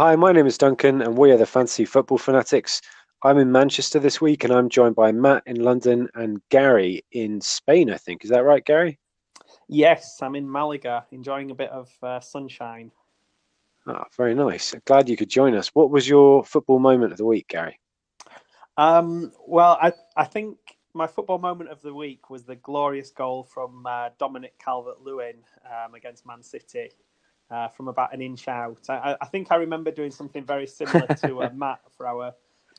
Hi, my name is Duncan, and we are the Fantasy Football Fanatics. I'm in Manchester this week, and I'm joined by Matt in London and Gary in Spain. I think is that right, Gary? Yes, I'm in Malaga, enjoying a bit of uh, sunshine. Ah, very nice. Glad you could join us. What was your football moment of the week, Gary? Um, well, I I think my football moment of the week was the glorious goal from uh, Dominic Calvert-Lewin um, against Man City uh, from about an inch out. I, I, think I remember doing something very similar to uh, Matt for our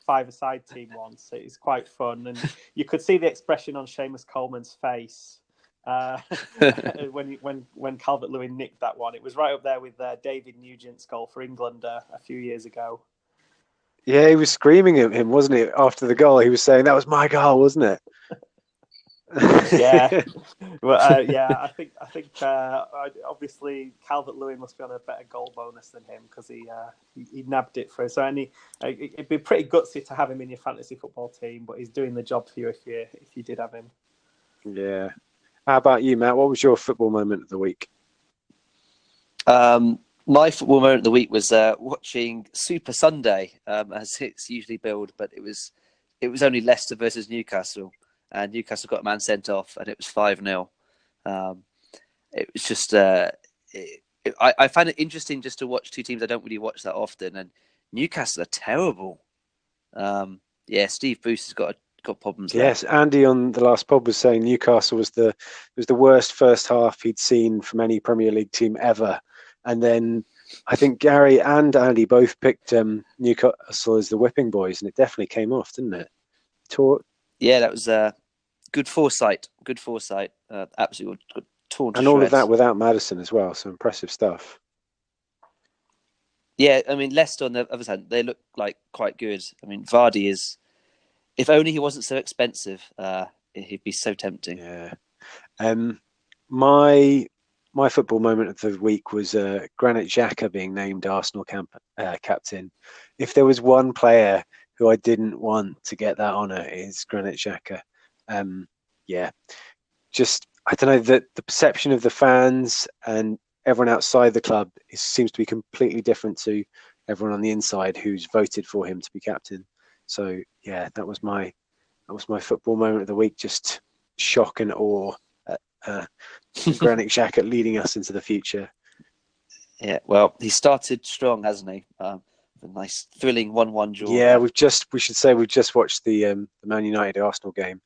five-a-side team once. It was quite fun, and you could see the expression on Seamus Coleman's face uh, when when when Calvert Lewin nicked that one. It was right up there with uh, David Nugent's goal for England uh, a few years ago. Yeah, he was screaming at him, wasn't he? After the goal, he was saying that was my goal, wasn't it? yeah, well, uh, yeah. I think I think uh, obviously Calvert Lewin must be on a better goal bonus than him because he, uh, he, he nabbed it for. So any uh, it'd be pretty gutsy to have him in your fantasy football team, but he's doing the job for you if you if you did have him. Yeah. How about you, Matt? What was your football moment of the week? Um, my football moment of the week was uh, watching Super Sunday, um, as it's usually billed, but it was it was only Leicester versus Newcastle, and Newcastle got a man sent off, and it was five 0 um, It was just uh, it, it, I, I find it interesting just to watch two teams I don't really watch that often, and Newcastle are terrible. Um, yeah, Steve Bruce has got a got problems. There. Yes. Andy on the last pod was saying Newcastle was the was the worst first half he'd seen from any Premier League team ever, and then I think Gary and Andy both picked um, Newcastle as the whipping boys, and it definitely came off, didn't it? Tore... Yeah, that was uh, good foresight. Good foresight. Uh, absolutely. Torn and all of that without Maddison as well. So impressive stuff. Yeah, I mean Leicester on the other side, they look like quite good. I mean Vardy is if only he wasn't so expensive, uh, he'd be so tempting. Yeah. Um, my my football moment of the week was uh, Granit Xhaka being named Arsenal camp, uh, captain. If there was one player who I didn't want to get that honour, is Granit Xhaka. Um, yeah, just I don't know that the perception of the fans and everyone outside the club is, seems to be completely different to everyone on the inside who's voted for him to be captain. So yeah, that was my that was my football moment of the week. Just shock and awe at uh, Granit Xhaka leading us into the future. Yeah, well, he started strong, hasn't he? Um, a nice, thrilling one-one draw. Yeah, we've just we should say we've just watched the um, the Man United Arsenal game,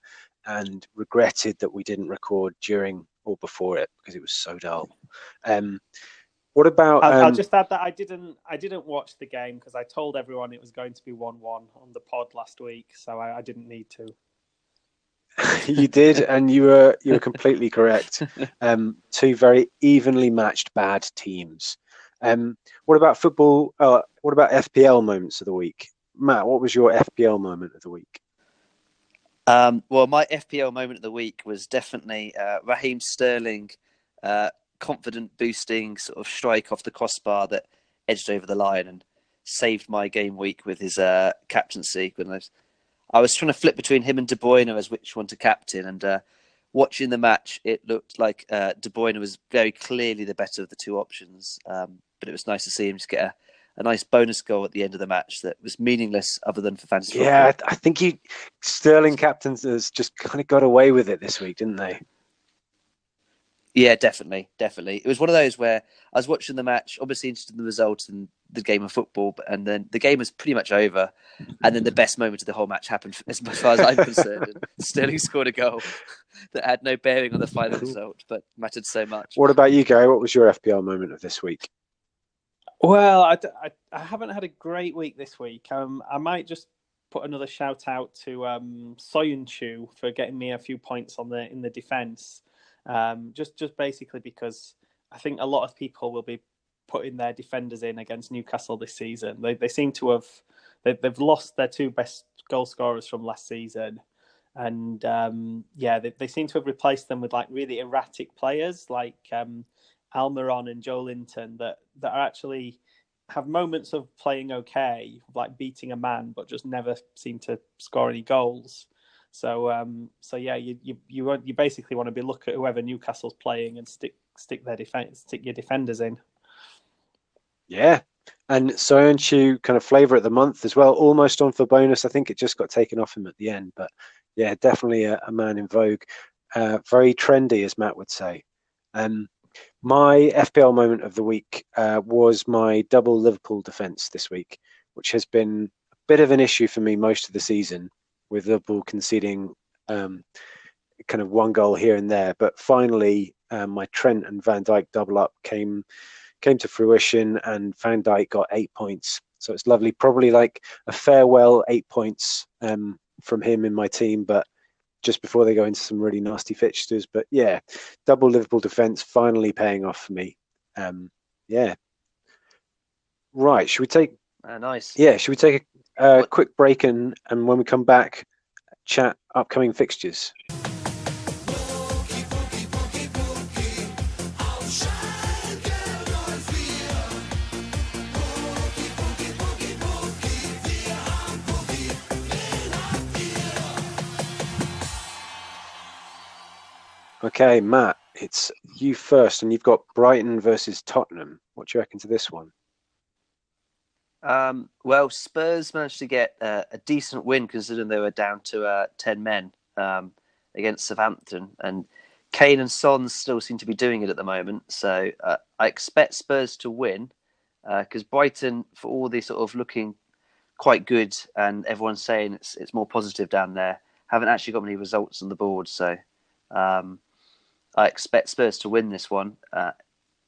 and regretted that we didn't record during or before it because it was so dull. Um, what about? I'll, um, I'll, just add that I didn't. I didn't watch the game because I told everyone it was going to be one-one on the pod last week, so I, I didn't need to. you did, and you were you were completely correct. Um, two very evenly matched bad teams. Um, what about football? Uh, what about FPL moments of the week, Matt? What was your FPL moment of the week? Um, well, my FPL moment of the week was definitely uh, Raheem Sterling uh, confident boosting sort of strike off the crossbar that edged over the line and saved my game week with his uh, captaincy. When I was, I was trying to flip between him and De Bruyne as which one to captain, and uh, watching the match, it looked like uh, De Bruyne was very clearly the better of the two options. Um, but it was nice to see him just get a, a nice bonus goal at the end of the match that was meaningless other than for fantasy. Yeah, football. I think he Sterling captains has just kind of got away with it this week, didn't they? Yeah, definitely, definitely. It was one of those where I was watching the match, obviously interested in the result and the game of football, but, and then the game was pretty much over, and then the best moment of the whole match happened, as far as I'm concerned. Sterling scored a goal that had no bearing on the final result, but mattered so much. What about you, Gary? What was your FPL moment of this week? Well, I, I, I haven't had a great week this week. Um, I might just put another shout out to um, Soyuncu for getting me a few points on the in the defence. Um, just just basically because I think a lot of people will be putting their defenders in against Newcastle this season. They they seem to have they, they've lost their two best goal scorers from last season, and um, yeah, they, they seem to have replaced them with like really erratic players like um, Almiron and Joelinton that that are actually have moments of playing okay, like beating a man, but just never seem to score any goals. So um, so yeah, you you you, you basically want to be look at whoever Newcastle's playing and stick stick their defense, stick your defenders in. Yeah, And Soyuncu kind of flavour at the month as well, almost on for bonus. I think it just got taken off him at the end, but yeah, definitely a, a man in vogue. Uh, very trendy, as Matt would say. Um, my FPL moment of the week uh, was my double Liverpool defence this week, which has been a bit of an issue for me most of the season, with Liverpool conceding um, kind of one goal here and there. But finally, um, my Trent and Van Dijk double up came came to fruition, and Van Dijk got eight points. So it's lovely. Probably like a farewell eight points um, from him in my team, but just before they go into some really nasty fixtures. But yeah, double Liverpool defence finally paying off for me. Um, yeah. Right. Should we take? Uh, nice. Yeah. Should we take a, a quick break and and when we come back, chat upcoming fixtures. Okay, Matt, it's you first, and you've got Brighton versus Tottenham. What do you reckon to this one? Um, well, Spurs managed to get uh, a decent win considering they were down to uh, 10 men um, against Southampton. And Kane and Son still seem to be doing it at the moment. So uh, I expect Spurs to win because uh, Brighton, for all the sort of looking quite good and everyone's saying it's, it's more positive down there, haven't actually got many results on the board. So um, I expect Spurs to win this one. Uh,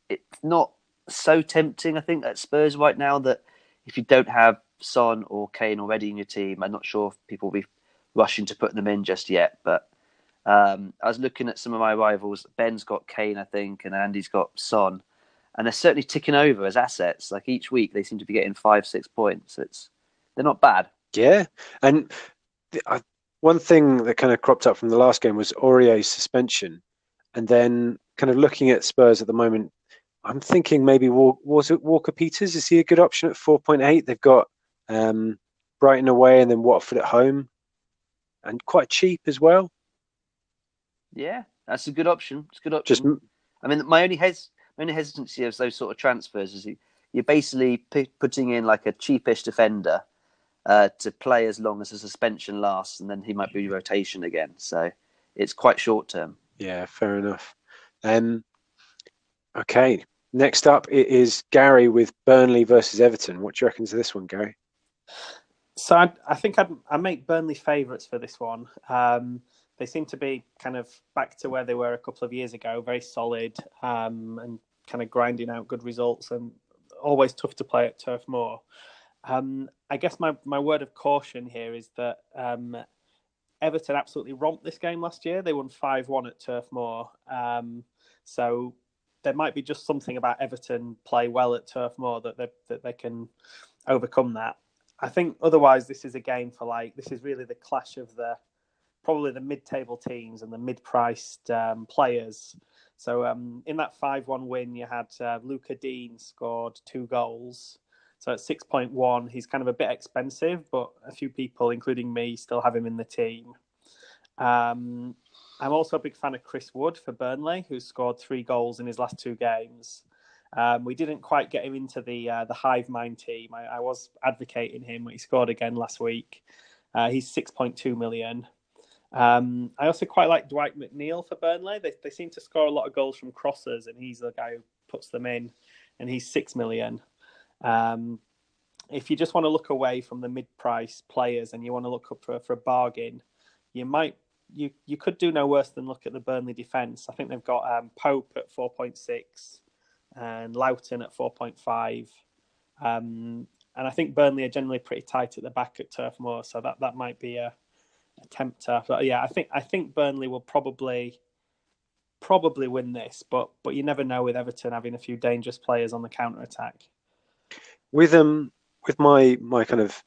it's not so tempting, I think, at Spurs right now that if you don't have Son or Kane already in your team, I'm not sure if people will be rushing to put them in just yet. But um, I was looking at some of my rivals. Ben's got Kane, I think, and Andy's got Son, and they're certainly ticking over as assets. Like each week, they seem to be getting five, six points. It's they're not bad. Yeah, and the, uh, one thing that kind of cropped up from the last game was Aurier's suspension. And then kind of looking at Spurs at the moment, I'm thinking maybe was it Walker Peters? Is he a good option at 4.8? They've got um, Brighton away and then Watford at home, and quite cheap as well. Yeah, that's a good option. It's a good option. Just, I mean, my only hes- my only hesitancy of those sort of transfers is you're basically p- putting in like a cheapish defender uh, to play as long as the suspension lasts, and then he might be rotation again. So it's quite short term. Yeah, fair enough. Um, okay, next up it is Gary with Burnley versus Everton. What do you reckon to this one, Gary? So I, I think I'd, I make Burnley favourites for this one. Um, they seem to be kind of back to where they were a couple of years ago, very solid um, and kind of grinding out good results, and always tough to play at Turf Moor. Um, I guess my, my word of caution here is that um, Everton absolutely romped this game last year. They won 5 1 at Turf Moor. Um, so there might be just something about Everton play well at Turf Moor that they, that they can overcome that. I think otherwise, this is a game for like, this is really the clash of the probably the mid table teams and the mid priced um, players. So um, in that 5 1 win, you had uh, Lucas Digne scored two goals. So at 6.1, he's kind of a bit expensive, but a few people, including me, still have him in the team. Um, I'm also a big fan of Chris Wood for Burnley, who's scored three goals in his last two games. Um, we didn't quite get him into the uh, the Hive Mind team. I, I, was advocating him. He scored again last week. Uh, he's 6.2 million. Um, I also quite like Dwight McNeil for Burnley. They, they seem to score a lot of goals from crosses, and he's the guy who puts them in. And he's six million. Um, if you just want to look away from the mid-price players and you want to look up for, for a bargain, you might you you could do no worse than look at the Burnley defence. I think they've got um, Pope at four point six and Lowton at four point five. Um, and I think Burnley are generally pretty tight at the back at Turf Moor, so that, that might be a, a tempter. But yeah, I think I think Burnley will probably probably win this, but but you never know with Everton having a few dangerous players on the counter attack with um with my my kind of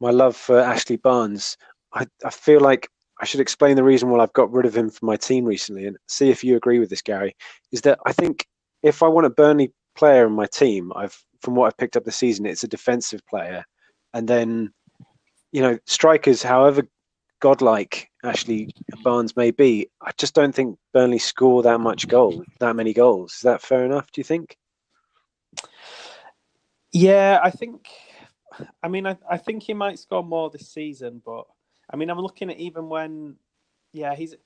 my love for Ashley Barnes, I, I feel like I should explain the reason why I've got rid of him from my team recently and see if you agree with this, Gary. Is that I think if I want a Burnley player in my team, I've from what I've picked up this season, it's a defensive player, and then you know strikers, however godlike Ashley Barnes may be, I just don't think Burnley score that much goal, that many goals. Is that fair enough? Do you think? Yeah, I think. I mean, I, I think he might score more this season, but I mean, I'm looking at even when, yeah, he's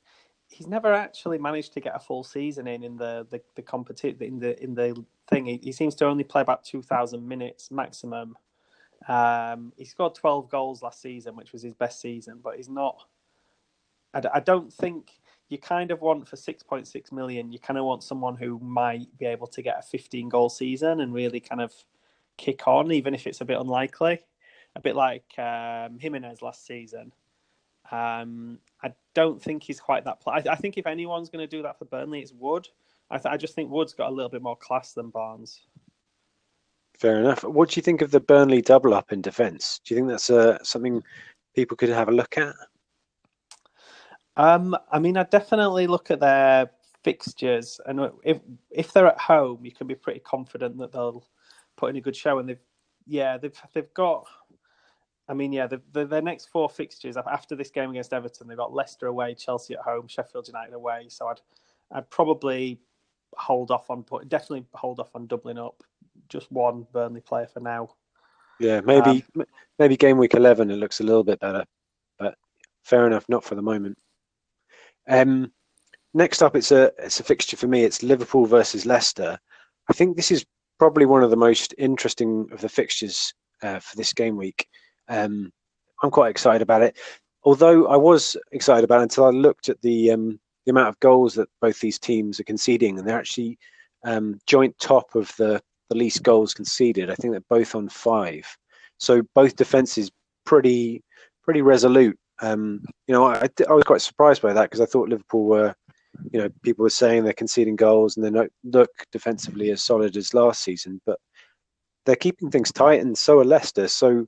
he's never actually managed to get a full season in in the the, the competition in the in the thing. He, he seems to only play about two thousand minutes maximum. Um, he scored twelve goals last season, which was his best season, but he's not. I, I don't think you kind of want for six point six million. You kind of want someone who might be able to get a fifteen goal season and really kind of kick on, even if it's a bit unlikely. A bit like um, Jimenez last season. Um, I don't think he's quite that. Pl- I, I, think if anyone's going to do that for Burnley, it's Wood. I, th- I just think Wood's got a little bit more class than Barnes. Fair enough. What do you think of the Burnley double up in defence? Do you think that's uh, something people could have a look at? Um, I mean, I definitely look at their fixtures, and if if they're at home, you can be pretty confident that they'll put in a good show. And they've, yeah, they've they've got I mean, yeah, the, the, their next four fixtures after this game against Everton, they've got Leicester away, Chelsea at home, Sheffield United away. So I'd I'd probably hold off on definitely hold off on doubling up just one Burnley player for now. Yeah, maybe um, maybe game week eleven it looks a little bit better, but fair enough, not for the moment. Um, next up, it's a it's a fixture for me. It's Liverpool versus Leicester. I think this is probably one of the most interesting of the fixtures uh, for this game week. Um, I'm quite excited about it. Although I was excited about it until I looked at the um, the amount of goals that both these teams are conceding, and they're actually um, joint top of the the least goals conceded. I think they're both on five. So both defenses pretty pretty resolute. Um, you know, I, I was quite surprised by that because I thought Liverpool were, you know, people were saying they're conceding goals and they don't look defensively as solid as last season, but they're keeping things tight, and so are Leicester. So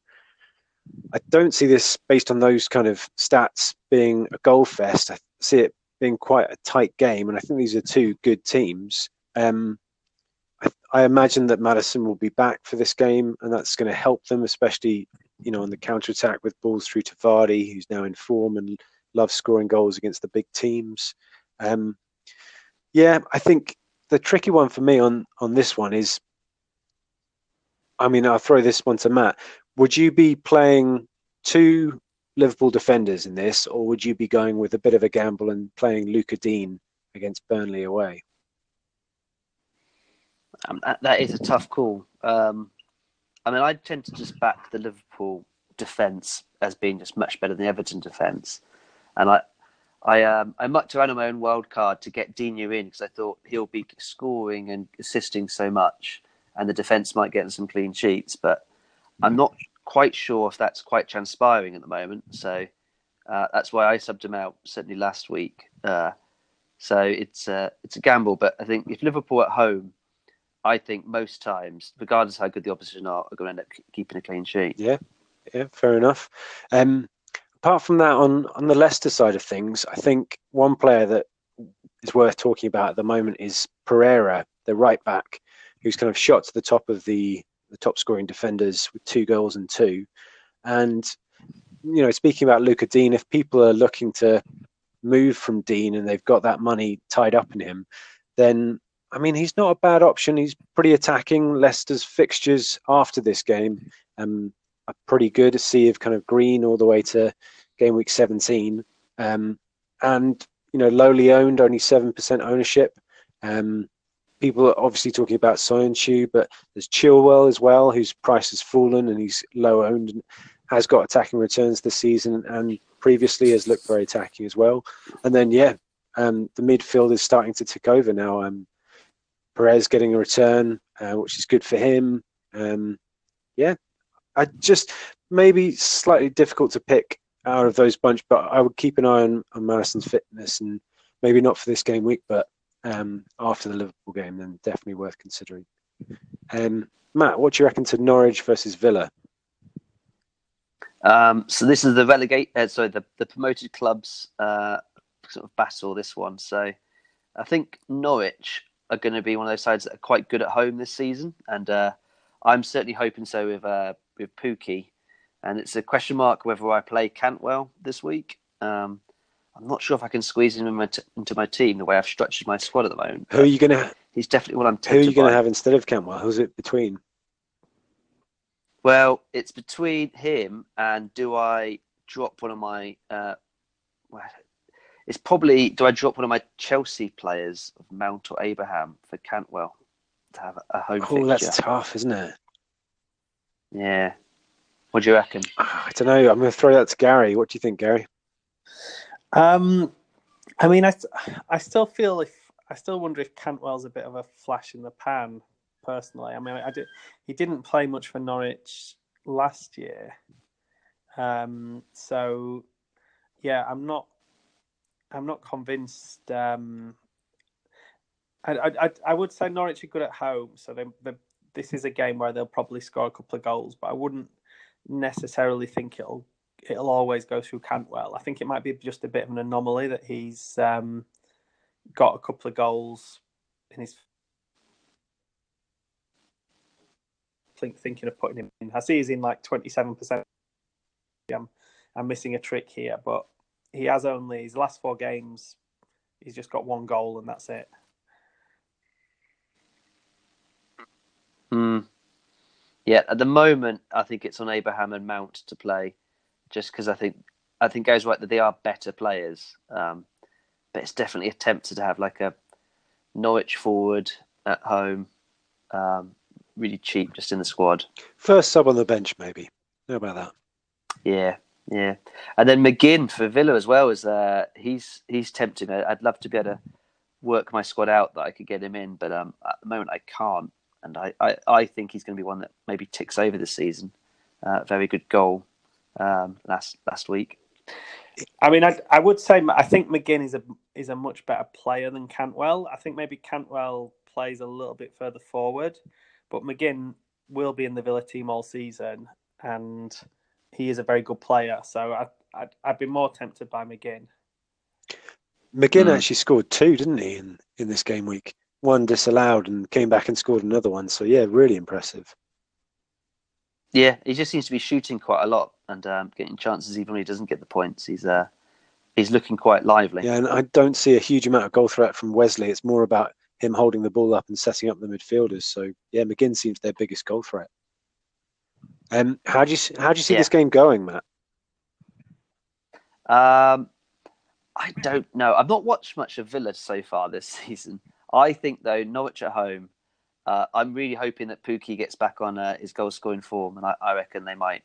I don't see this based on those kind of stats being a goal fest. I see it being quite a tight game, and I think these are two good teams. Um, I, I, imagine that Maddison will be back for this game, and that's going to help them, especially you know on the counter attack with balls through to Vardy, who's now in form and loves scoring goals against the big teams. Um, yeah, I think the tricky one for me on on this one is I mean, I'll throw this one to Matt would you be playing two Liverpool defenders in this, or would you be going with a bit of a gamble and playing Lucas Digne against Burnley away? Um, that, that is a tough call. Um, I mean, I tend to just back the Liverpool defence as being just much better than Everton defence, and I, I, um, I mucked around on my own wild card to get Digne in because I thought he'll be scoring and assisting so much, and the defence might get some clean sheets. But I'm not quite sure if that's quite transpiring at the moment. So uh, that's why I subbed him out certainly last week. Uh, so it's uh, it's a gamble, but I think if Liverpool at home, I think most times, regardless how good the opposition are, are going to end up keeping a clean sheet. Yeah, yeah, fair enough. Um, apart from that, on on the Leicester side of things, I think one player that is worth talking about at the moment is Pereira, the right back, who's kind of shot to the top of the the top scoring defenders with two goals and two. And you know, speaking about Lucas Digne, if people are looking to move from Digne and they've got that money tied up in him, then I mean he's not a bad option. He's pretty attacking. Leicester's fixtures after this game um, are pretty good. A sea of kind of green all the way to game week 17, um, and you know lowly owned, only seven percent ownership. Um, people are obviously talking about Soyuncu, but there's Chilwell as well, whose price has fallen and he's low owned and has got attacking returns this season and previously has looked very attacking as well. And then, yeah, um, the midfield is starting to tick over now. Um, Perez getting a return, uh, which is good for him. Um, yeah, I just maybe slightly difficult to pick out of those bunch, but I would keep an eye on, on Maddison's fitness and maybe not for this game week, but um, after the Liverpool game, then definitely worth considering. Um, Matt, what do you reckon to Norwich versus Villa? Um, so this is the relegate, uh, sorry, the, the promoted clubs uh, sort of battle. This one, so I think Norwich are going to be one of those sides that are quite good at home this season, and uh, I'm certainly hoping so with uh, with Pukki. And it's a question mark whether I play Cantwell this week. Um, I'm not sure if I can squeeze him in my t- into my team the way I've structured my squad at the moment. Who are you going to? He's definitely what I'm. Who are you going to have instead of Cantwell? Who's it between? Well, it's between him and do I drop one of my. Uh, well, it's probably do I drop one of my Chelsea players, Mount or Abraham, for Cantwell to have a home Oh, fixture? that's tough, isn't it? Yeah. What do you reckon? I don't know. I'm going to throw that to Gary. What do you think, Gary? Um, I mean, I, I still feel if I still wonder if Cantwell's a bit of a flash in the pan. Personally, I mean, I did, he didn't play much for Norwich last year, um, so yeah, I'm not, I'm not convinced. Um, I, I, I would say Norwich are good at home, so they, they, this is a game where they'll probably score a couple of goals, but I wouldn't necessarily think it'll it'll always go through Cantwell. I think it might be just a bit of an anomaly that he's um, got a couple of goals in his. Think, thinking of putting him in. I see he's in like twenty seven percent. I'm I'm missing a trick here, but he has only his last four games. He's just got one goal and that's it. Hmm. Yeah, at the moment, I think it's on Abraham and Mount to play, just because I think I think goes right that they are better players. Um, but it's definitely a tempter to have like a Norwich forward at home, um, really cheap, just in the squad. First sub on the bench, maybe. How about that? Yeah, yeah. And then McGinn for Villa as well is uh, he's he's tempting. I'd love to be able to work my squad out that I could get him in, but um, at the moment I can't. And I, I, I think he's going to be one that maybe ticks over this season. Uh, very good goal um, last last week. I mean, I, I would say I think McGinn is a is a much better player than Cantwell. I think maybe Cantwell plays a little bit further forward, but McGinn will be in the Villa team all season, and he is a very good player. So I, I'd, I'd be more tempted by McGinn. McGinn Hmm. actually scored two, didn't he, in, in this game week? One disallowed and came back and scored another one. So, yeah, really impressive. Yeah, he just seems to be shooting quite a lot and um, getting chances even when he doesn't get the points. He's uh, he's looking quite lively. Yeah, and I don't see a huge amount of goal threat from Wesley. It's more about him holding the ball up and setting up the midfielders. So, yeah, McGinn seems their biggest goal threat. Um, how do you how do you see Yeah. this game going, Matt? Um, I don't know. I've not watched much of Villa so far this season. I think though Norwich at home. Uh, I'm really hoping that Pukki gets back on uh, his goal scoring form, and I, I reckon they might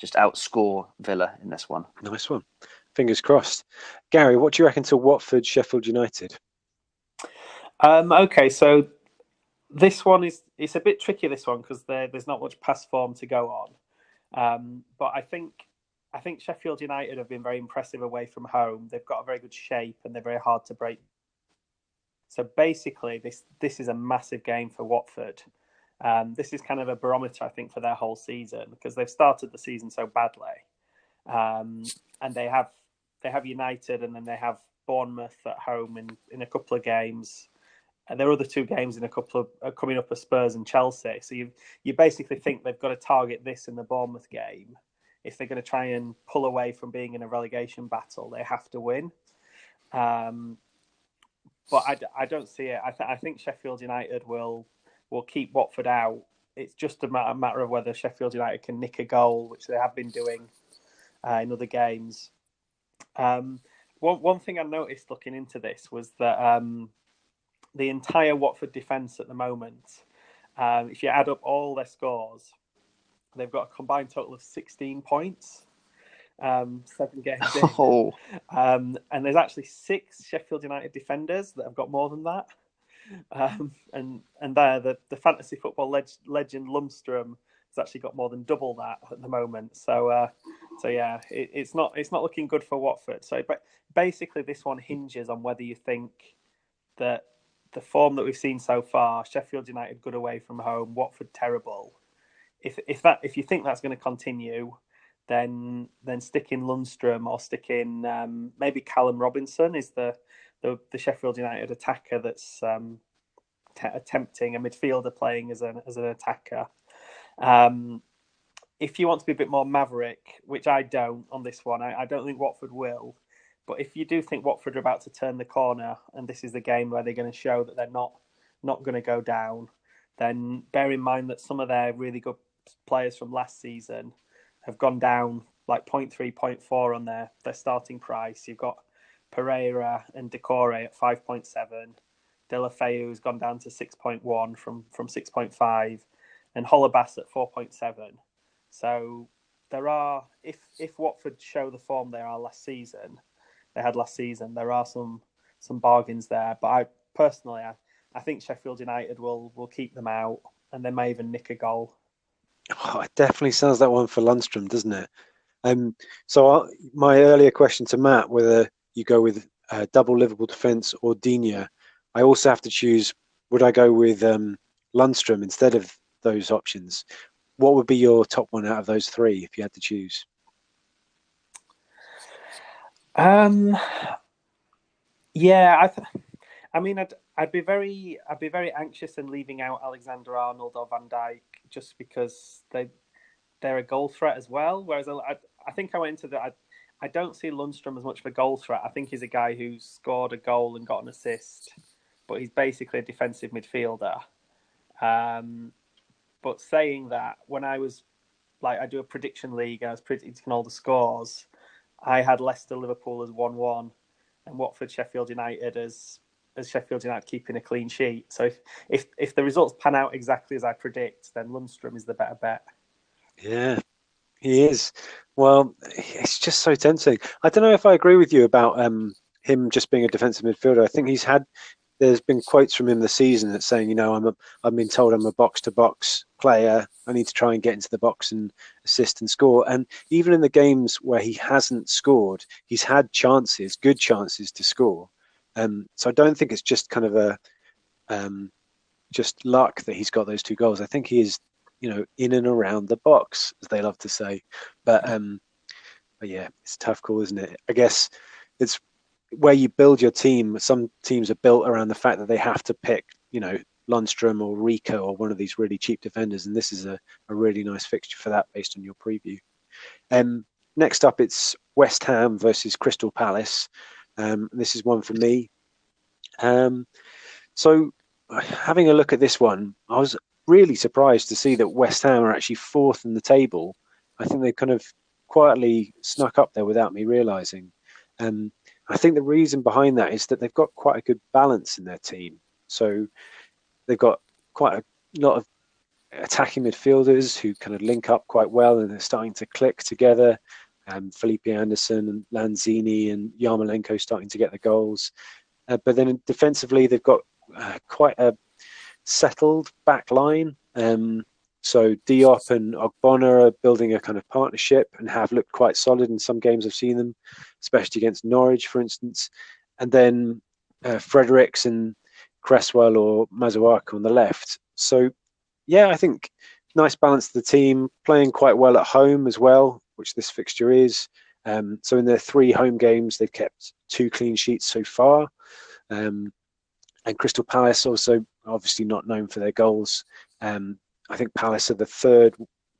just outscore Villa in this one. Nice one. Fingers crossed. Gary, what do you reckon to Watford, Sheffield United? Um, okay, so this one is it's a bit tricky. This one because there, there's not much past form to go on, um, but I think I think Sheffield United have been very impressive away from home. They've got a very good shape and they're very hard to break. So basically, this this is a massive game for Watford. Um, this is kind of a barometer, I think, for their whole season because they've started the season so badly, um, and they have they have United and then they have Bournemouth at home in, in a couple of games. And there are other two games in a couple of uh, coming up are Spurs and Chelsea. So you you basically think they've got to target this in the Bournemouth game. If they're going to try and pull away from being in a relegation battle, they have to win. Um, but I, I don't see it. I, th- I think Sheffield United will will keep Watford out. It's just a matter, of whether Sheffield United can nick a goal, which they have been doing uh, in other games. Um, one one thing I noticed looking into this was that um, the entire Watford defence at the moment, um, if you add up all their scores, they've got a combined total of 16 points. Um, seven games. Oh, Um, and there's actually six Sheffield United defenders that have got more than that. Um, and and there, the, the fantasy football leg- legend Lundstram has actually got more than double that at the moment. So uh, so yeah, it, it's not it's not looking good for Watford. So but basically, this one hinges on whether you think that the form that we've seen so far, Sheffield United good away from home, Watford terrible. If if that if you think that's going to continue, then then stick in Lundstram or stick in um, maybe Callum Robinson is the, the the Sheffield United attacker that's um, t- attempting a midfielder playing as an as an attacker. Um, if you want to be a bit more maverick, which I don't on this one, I, I don't think Watford will. But if you do think Watford are about to turn the corner and this is the game where they're going to show that they're not not going to go down, then bear in mind that some of their really good players from last season have gone down like 0.3, 0.4 on their, their starting price. You've got Pereyra and Doucouré at 5.7. Deulofeu has gone down to 6.1 from, from 6.5 and Holebas at 4.7. So there are, if if Watford show the form they are last season, they had last season, there are some some bargains there. But I personally, I, I think Sheffield United will will keep them out, and they may even nick a goal. Oh, it definitely sounds that one for Lundstram, doesn't it? Um, so I, my earlier question to Matt, whether you go with uh, double Liverpool defence or Digne, I also have to choose. Would I go with um, Lundstram instead of those options? What would be your top one out of those three if you had to choose? Um, yeah, I, th- I mean, I'd, I'd be very, I'd be very anxious in leaving out Alexander Arnold or Van Dijk just because they, they're a goal threat as well. Whereas I, I think I went into that. I, I don't see Lundstram as much of a goal threat. I think he's a guy who scored a goal and got an assist, but he's basically a defensive midfielder. Um, but saying that, when I was like, I do a prediction league, and I was predicting all the scores. I had Leicester Liverpool as one-one, and Watford Sheffield United as as Sheffield United keeping a clean sheet. So if if if the results pan out exactly as I predict, then Lundstram is the better bet. Yeah, he is. Well, it's just so tempting. I don't know if I agree with you about um, him just being a defensive midfielder. I think he's had. There's been quotes from him this season that saying, you know, I'm a, I've been told I'm a box to box player. I need to try and get into the box and assist and score. And even in the games where he hasn't scored, he's had chances, good chances to score. Um, so I don't think it's just kind of a um, just luck that he's got those two goals. I think he is you know in and around the box, as they love to say. But um, but yeah, it's tough call, isn't it? I guess it's where you build your team. Some teams are built around the fact that they have to pick, you know, Lundstram or Rico or one of these really cheap defenders, and this is a, a really nice fixture for that based on your preview. Um, next up, it's West Ham versus Crystal Palace. Um, this is one for me. Um, so, having a look at this one, I was really surprised to see that West Ham are actually fourth in the table. I think they kind of quietly snuck up there without me realizing. Um, I think the reason behind that is that they've got quite a good balance in their team. So they've got quite a lot of attacking midfielders who kind of link up quite well and they're starting to click together. Um, Felipe Anderson and Lanzini and Yarmolenko starting to get the goals. Uh, but then defensively, they've got uh, quite a settled back line. Um, so Diop and Ogbonna are building a kind of partnership and have looked quite solid in some games I've seen them, especially against Norwich, for instance. And then uh, Fredericks and Cresswell or Masuaku on the left. So, yeah, I think nice balance to the team, playing quite well at home as well, which this fixture is. Um, so in their three home games, they've kept two clean sheets so far. Um, and Crystal Palace also obviously not known for their goals. Um, I think Palace are the third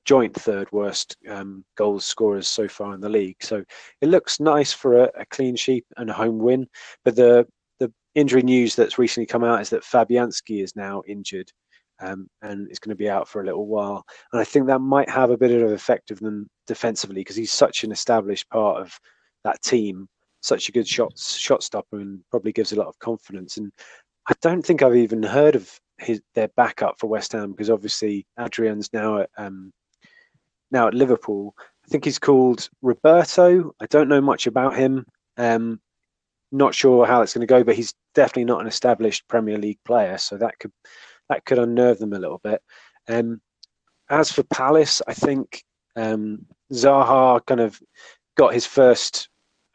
joint third worst um, goals scorers so far in the league. So it looks nice for a, a, clean sheet and a home win. But the the injury news that's recently come out is that Fabianski is now injured um, and it's going to be out for a little while. And I think that might have a bit of effect of them defensively because he's such an established part of that team, such a good shot shot stopper, and probably gives a lot of confidence. And I don't think I've even heard of his their backup for West Ham because obviously Adrian's now at um, now at Liverpool. I think he's called Roberto. I don't know much about him. Um, not sure how it's going to go, but he's definitely not an established Premier League player, so that could that could unnerve them a little bit. Um, as for Palace, I think um, Zaha kind of got his first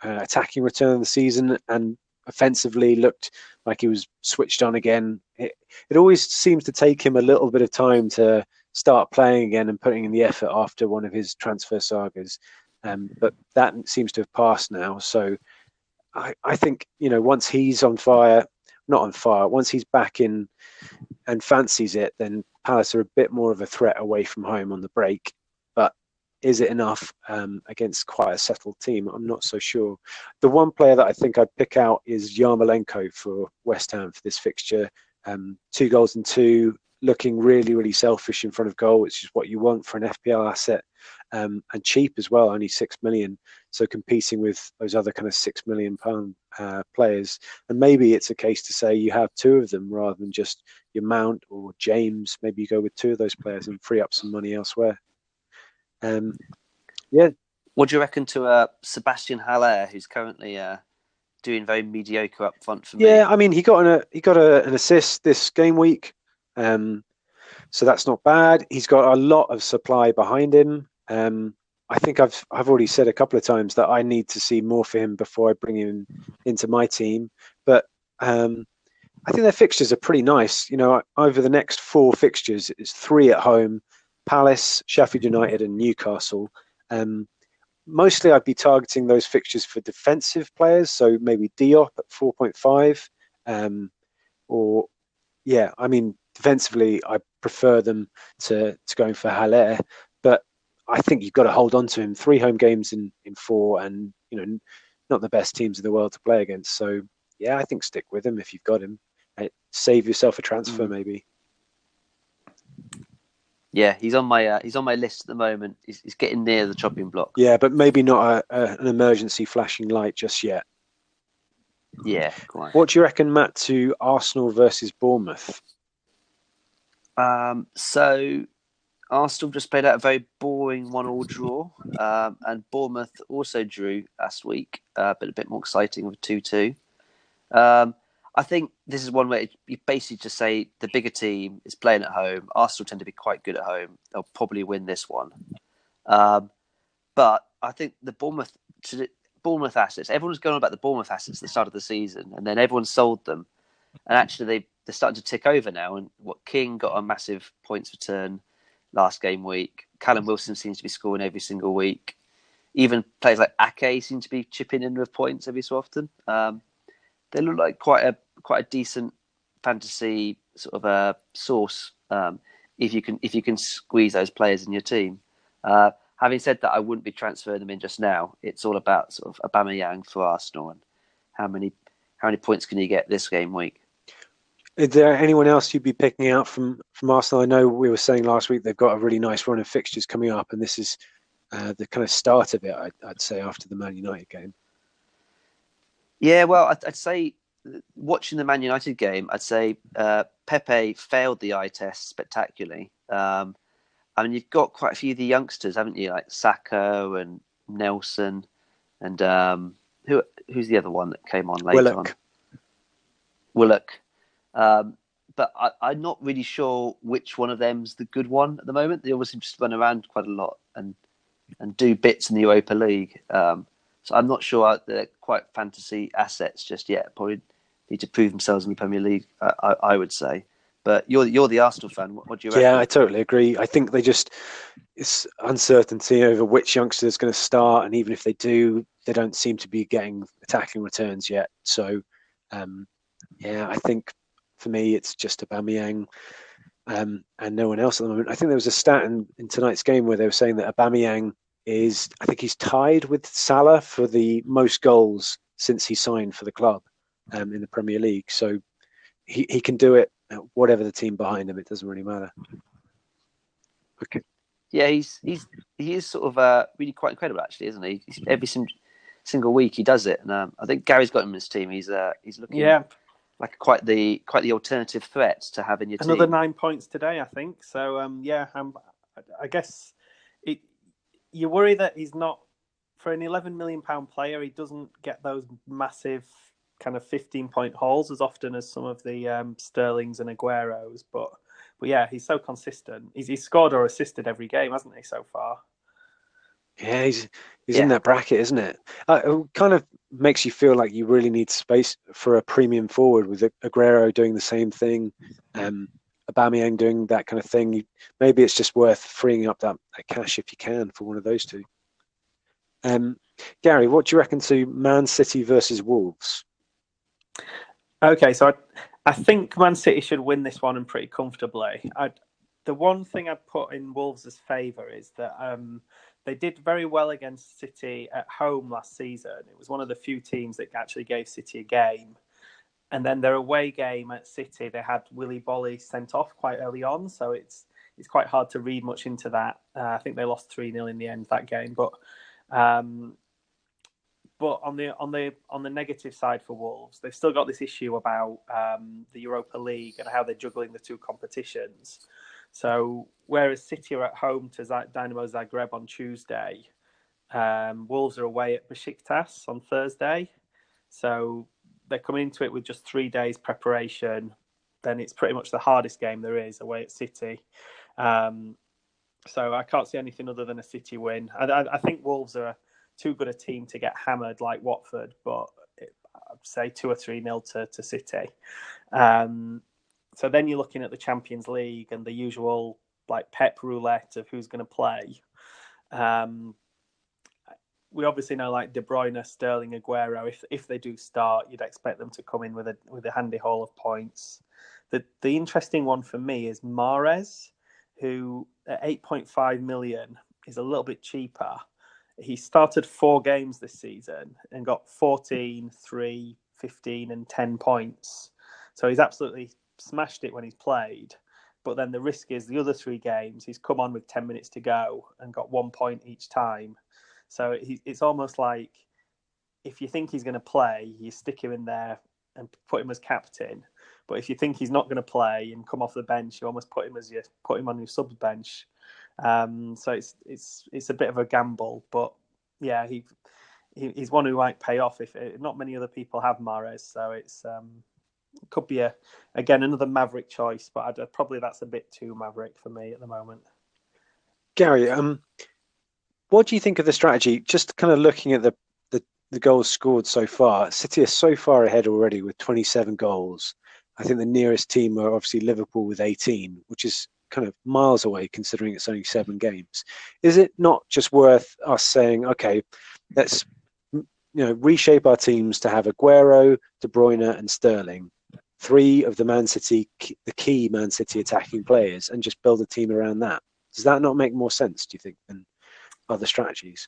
uh, attacking return of the season and offensively looked like he was switched on again. It, it always seems to take him a little bit of time to start playing again and putting in the effort after one of his transfer sagas. Um, but that seems to have passed now. So I, I think, you know, once he's on fire, not on fire, once he's back in and fancies it, then Palace are a bit more of a threat away from home on the break But is it enough um, against quite a settled team? I'm not so sure. The one player that I think I'd pick out is Yarmolenko for West Ham for this fixture. Um, two goals and two looking really, really selfish in front of goal, which is what you want for an FPL asset, um, and cheap as well, only six million. So competing with those other kind of six million pound uh, players, and maybe it's a case to say you have two of them rather than just your Mount or James. Maybe you go with two of those players and free up some money elsewhere. Um, yeah. What do you reckon to uh, Sebastian Haller, who's currently uh, doing very mediocre up front for me? Yeah, I mean he got an, a, he got a, an assist this game week. Um, so that's not bad. He's got a lot of supply behind him. Um, I think I've I've already said a couple of times that I need to see more for him before I bring him into my team. But um, I think their fixtures are pretty nice. You know, over the next four fixtures, it's three at home: Palace, Sheffield United, and Newcastle. Um, mostly, I'd be targeting those fixtures for defensive players. So maybe Diop at four point five, um, or yeah, I mean defensively, I prefer them to to going for Haller, but I think you've got to hold on to him. Three home games in in four, and you know, not the best teams in the world to play against. So yeah, I think stick with him if you've got him. Uh, save yourself a transfer, mm. maybe. Yeah, he's on my uh, he's on my list at the moment. He's, he's getting near the chopping block. Yeah, but maybe not a, a, an emergency flashing light just yet. Yeah, quite. What do you reckon, Matt, to Arsenal versus Bournemouth? Um, so Arsenal just played out a very boring one-all draw, um, and Bournemouth also drew last week, uh, but a bit more exciting with two-two. Um, I think this is one where you basically just say the bigger team is playing at home. Arsenal tend to be quite good at home; they'll probably win this one. Um, but I think the Bournemouth Bournemouth assets. Everyone's going on about the Bournemouth assets at the start of the season, and then everyone sold them, and actually they they're starting to tick over now. And what King got a massive points return last game week. Callum Wilson seems to be scoring every single week. Even players like Ake seem to be chipping in with points every so often. Um, they look like quite a quite a decent fantasy sort of a source um, if you can if you can squeeze those players in your team. Uh, having said that, I wouldn't be transferring them in just now. It's all about sort of Aubameyang for Arsenal and how many how many points can you get this game week. Is there anyone else you'd be picking out from from Arsenal? I know we were saying last week they've got a really nice run of fixtures coming up, and this is uh, the kind of start of it. I'd, I'd, say after the Man United game. Yeah, well, I'd, I'd say watching the Man United game, I'd say uh, Pepe failed the eye test spectacularly. Um, I mean, you've got quite a few of the youngsters, haven't you? Like Saka and Nelson, and um, who who's the other one that came on later Willock. on? Willock. Um, but I, am not really sure which one of them's the good one at the moment. They obviously just run around quite a lot and and do bits in the Europa League. Um, so I'm not sure they're quite fantasy assets just yet. Probably need to prove themselves in the Premier League. I, I, I would say. But you're you're the Arsenal fan. What, what do you? Reckon? Yeah, I totally agree. I think they just it's uncertainty over which youngster is going to start, and even if they do, they don't seem to be getting attacking returns yet. So, um, yeah, I think for me, it's just Aubameyang um, and no one else at the moment. I think there was a stat in, in tonight's game where they were saying that Aubameyang is, I think he's tied with Salah for the most goals since he signed for the club um, in the Premier League. So he, he can do it whatever the team behind him. It doesn't really matter. Okay. Yeah, he's he's he is sort of uh, really quite incredible, actually, isn't he? He's, every single week he does it, and um, I think Gary's got him in his team. He's uh, he's looking yeah like quite the quite the alternative threat to have in your Another team. nine points today, I think. So um, yeah, I'm, I guess it. You worry that he's not for an 11 million pound player. He doesn't get those massive kind of 15 point hauls as often as some of the um, Sterlings and Agueros, but but yeah, he's so consistent. He's, he's scored or assisted every game, hasn't he, so far? Yeah, he's he's yeah. in that bracket, isn't it? Uh, it kind of makes you feel like you really need space for a premium forward with Aguero doing the same thing, um, Aubameyang doing that kind of thing. You, maybe it's just worth freeing up that, that, cash if you can for one of those two. Um, Gary, what do you reckon to Man City versus Wolves? Okay, so I, I think Man City should win this one and pretty comfortably. i the one thing I'd put in Wolves' favour is that um, they did very well against City at home last season. It was one of the few teams that actually gave City a game. and then their away game at City, they had Willy Boly sent off quite early on, so it's it's quite hard to read much into that. Uh, I think they lost three 0 in the end that game, but um, but on the on the on the negative side for Wolves, they've still got this issue about um, the Europa League and how they're juggling the two competitions. So whereas City are at home to Dynamo Zagreb on Tuesday, um, Wolves are away at Besiktas on Thursday. So they're coming into it with just three days preparation. Then it's pretty much the hardest game there is away at City. Um, so I can't see anything other than a City win. I, I, I think Wolves are too good a team to get hammered like Watford, but it, I'd say two or three nil to, to City. Um, so then you're looking at the Champions League and the usual like Pep roulette of who's going to play. Um, we obviously know like De Bruyne, Sterling, Aguero. If if they do start, you'd expect them to come in with a with a handy haul of points. The the interesting one for me is Mahrez, who at eight point five million is a little bit cheaper. He started four games this season and got 14, 3, 15, and 10 points. So he's absolutely smashed it when he's played. But then the risk is the other three games, he's come on with 10 minutes to go and got one point each time so it's almost like if you think he's going to play, you stick him in there and put him as captain. But if you think he's not going to play and come off the bench, you almost put him as you put him on your sub bench. Um, so it's it's it's a bit of a gamble, but yeah, he, he he's one who might pay off if not many other people have Mahrez. So it's um, could be a again another maverick choice, but I'd, probably that's a bit too maverick for me at the moment. Gary, um, what do you think of the strategy? Just kind of looking at the, the, the goals scored so far, City are so far ahead already with 27 goals. I think the nearest team are obviously Liverpool with 18, which is kind of miles away considering it's only seven games. Is it not just worth us saying, okay, let's you know reshape our teams to have Aguero, De Bruyne, and Sterling, three of the Man City, the key Man City attacking players, and just build a team around that? Does that not make more sense? Do you think than other strategies?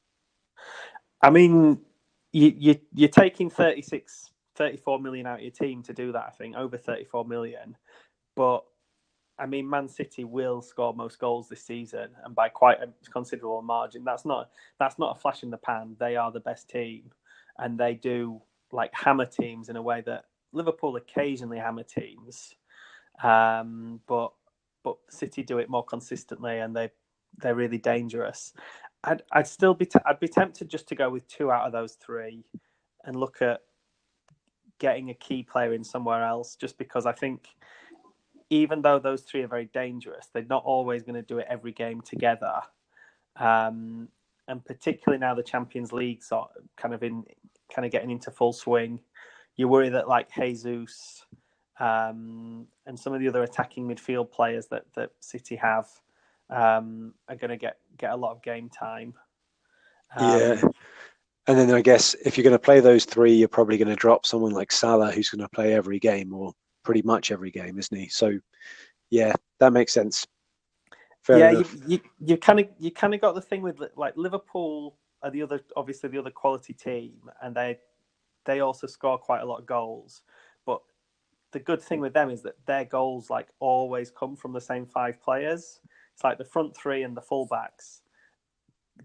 I mean, you, you you're taking 36, 34 million out of your team to do that. I think over 34 million, but I mean, Man City will score most goals this season, and by quite a considerable margin. That's not that's not a flash in the pan. They are the best team, and they do like hammer teams in a way that Liverpool occasionally hammer teams, um, but but City do it more consistently, and they they're really dangerous. I'd I'd still be t- I'd be tempted just to go with two out of those three, and look at getting a key player in somewhere else. Just because I think, even though those three are very dangerous, they're not always going to do it every game together. Um, and particularly now the Champions League's kind of in kind of getting into full swing, you worry that like Jesus um, and some of the other attacking midfield players that that City have um, are going to get get a lot of game time. Um, yeah. And then I guess if you're going to play those three, you're probably going to drop someone like Salah, who's going to play every game or pretty much every game, isn't he? So, yeah, that makes sense. Fair yeah, enough. you, you you kind of you kind of got the thing with like Liverpool are the other obviously the other quality team, and they they also score quite a lot of goals. But the good thing hmm. with them is that their goals like always come from the same five players. It's like the front three and the fullbacks.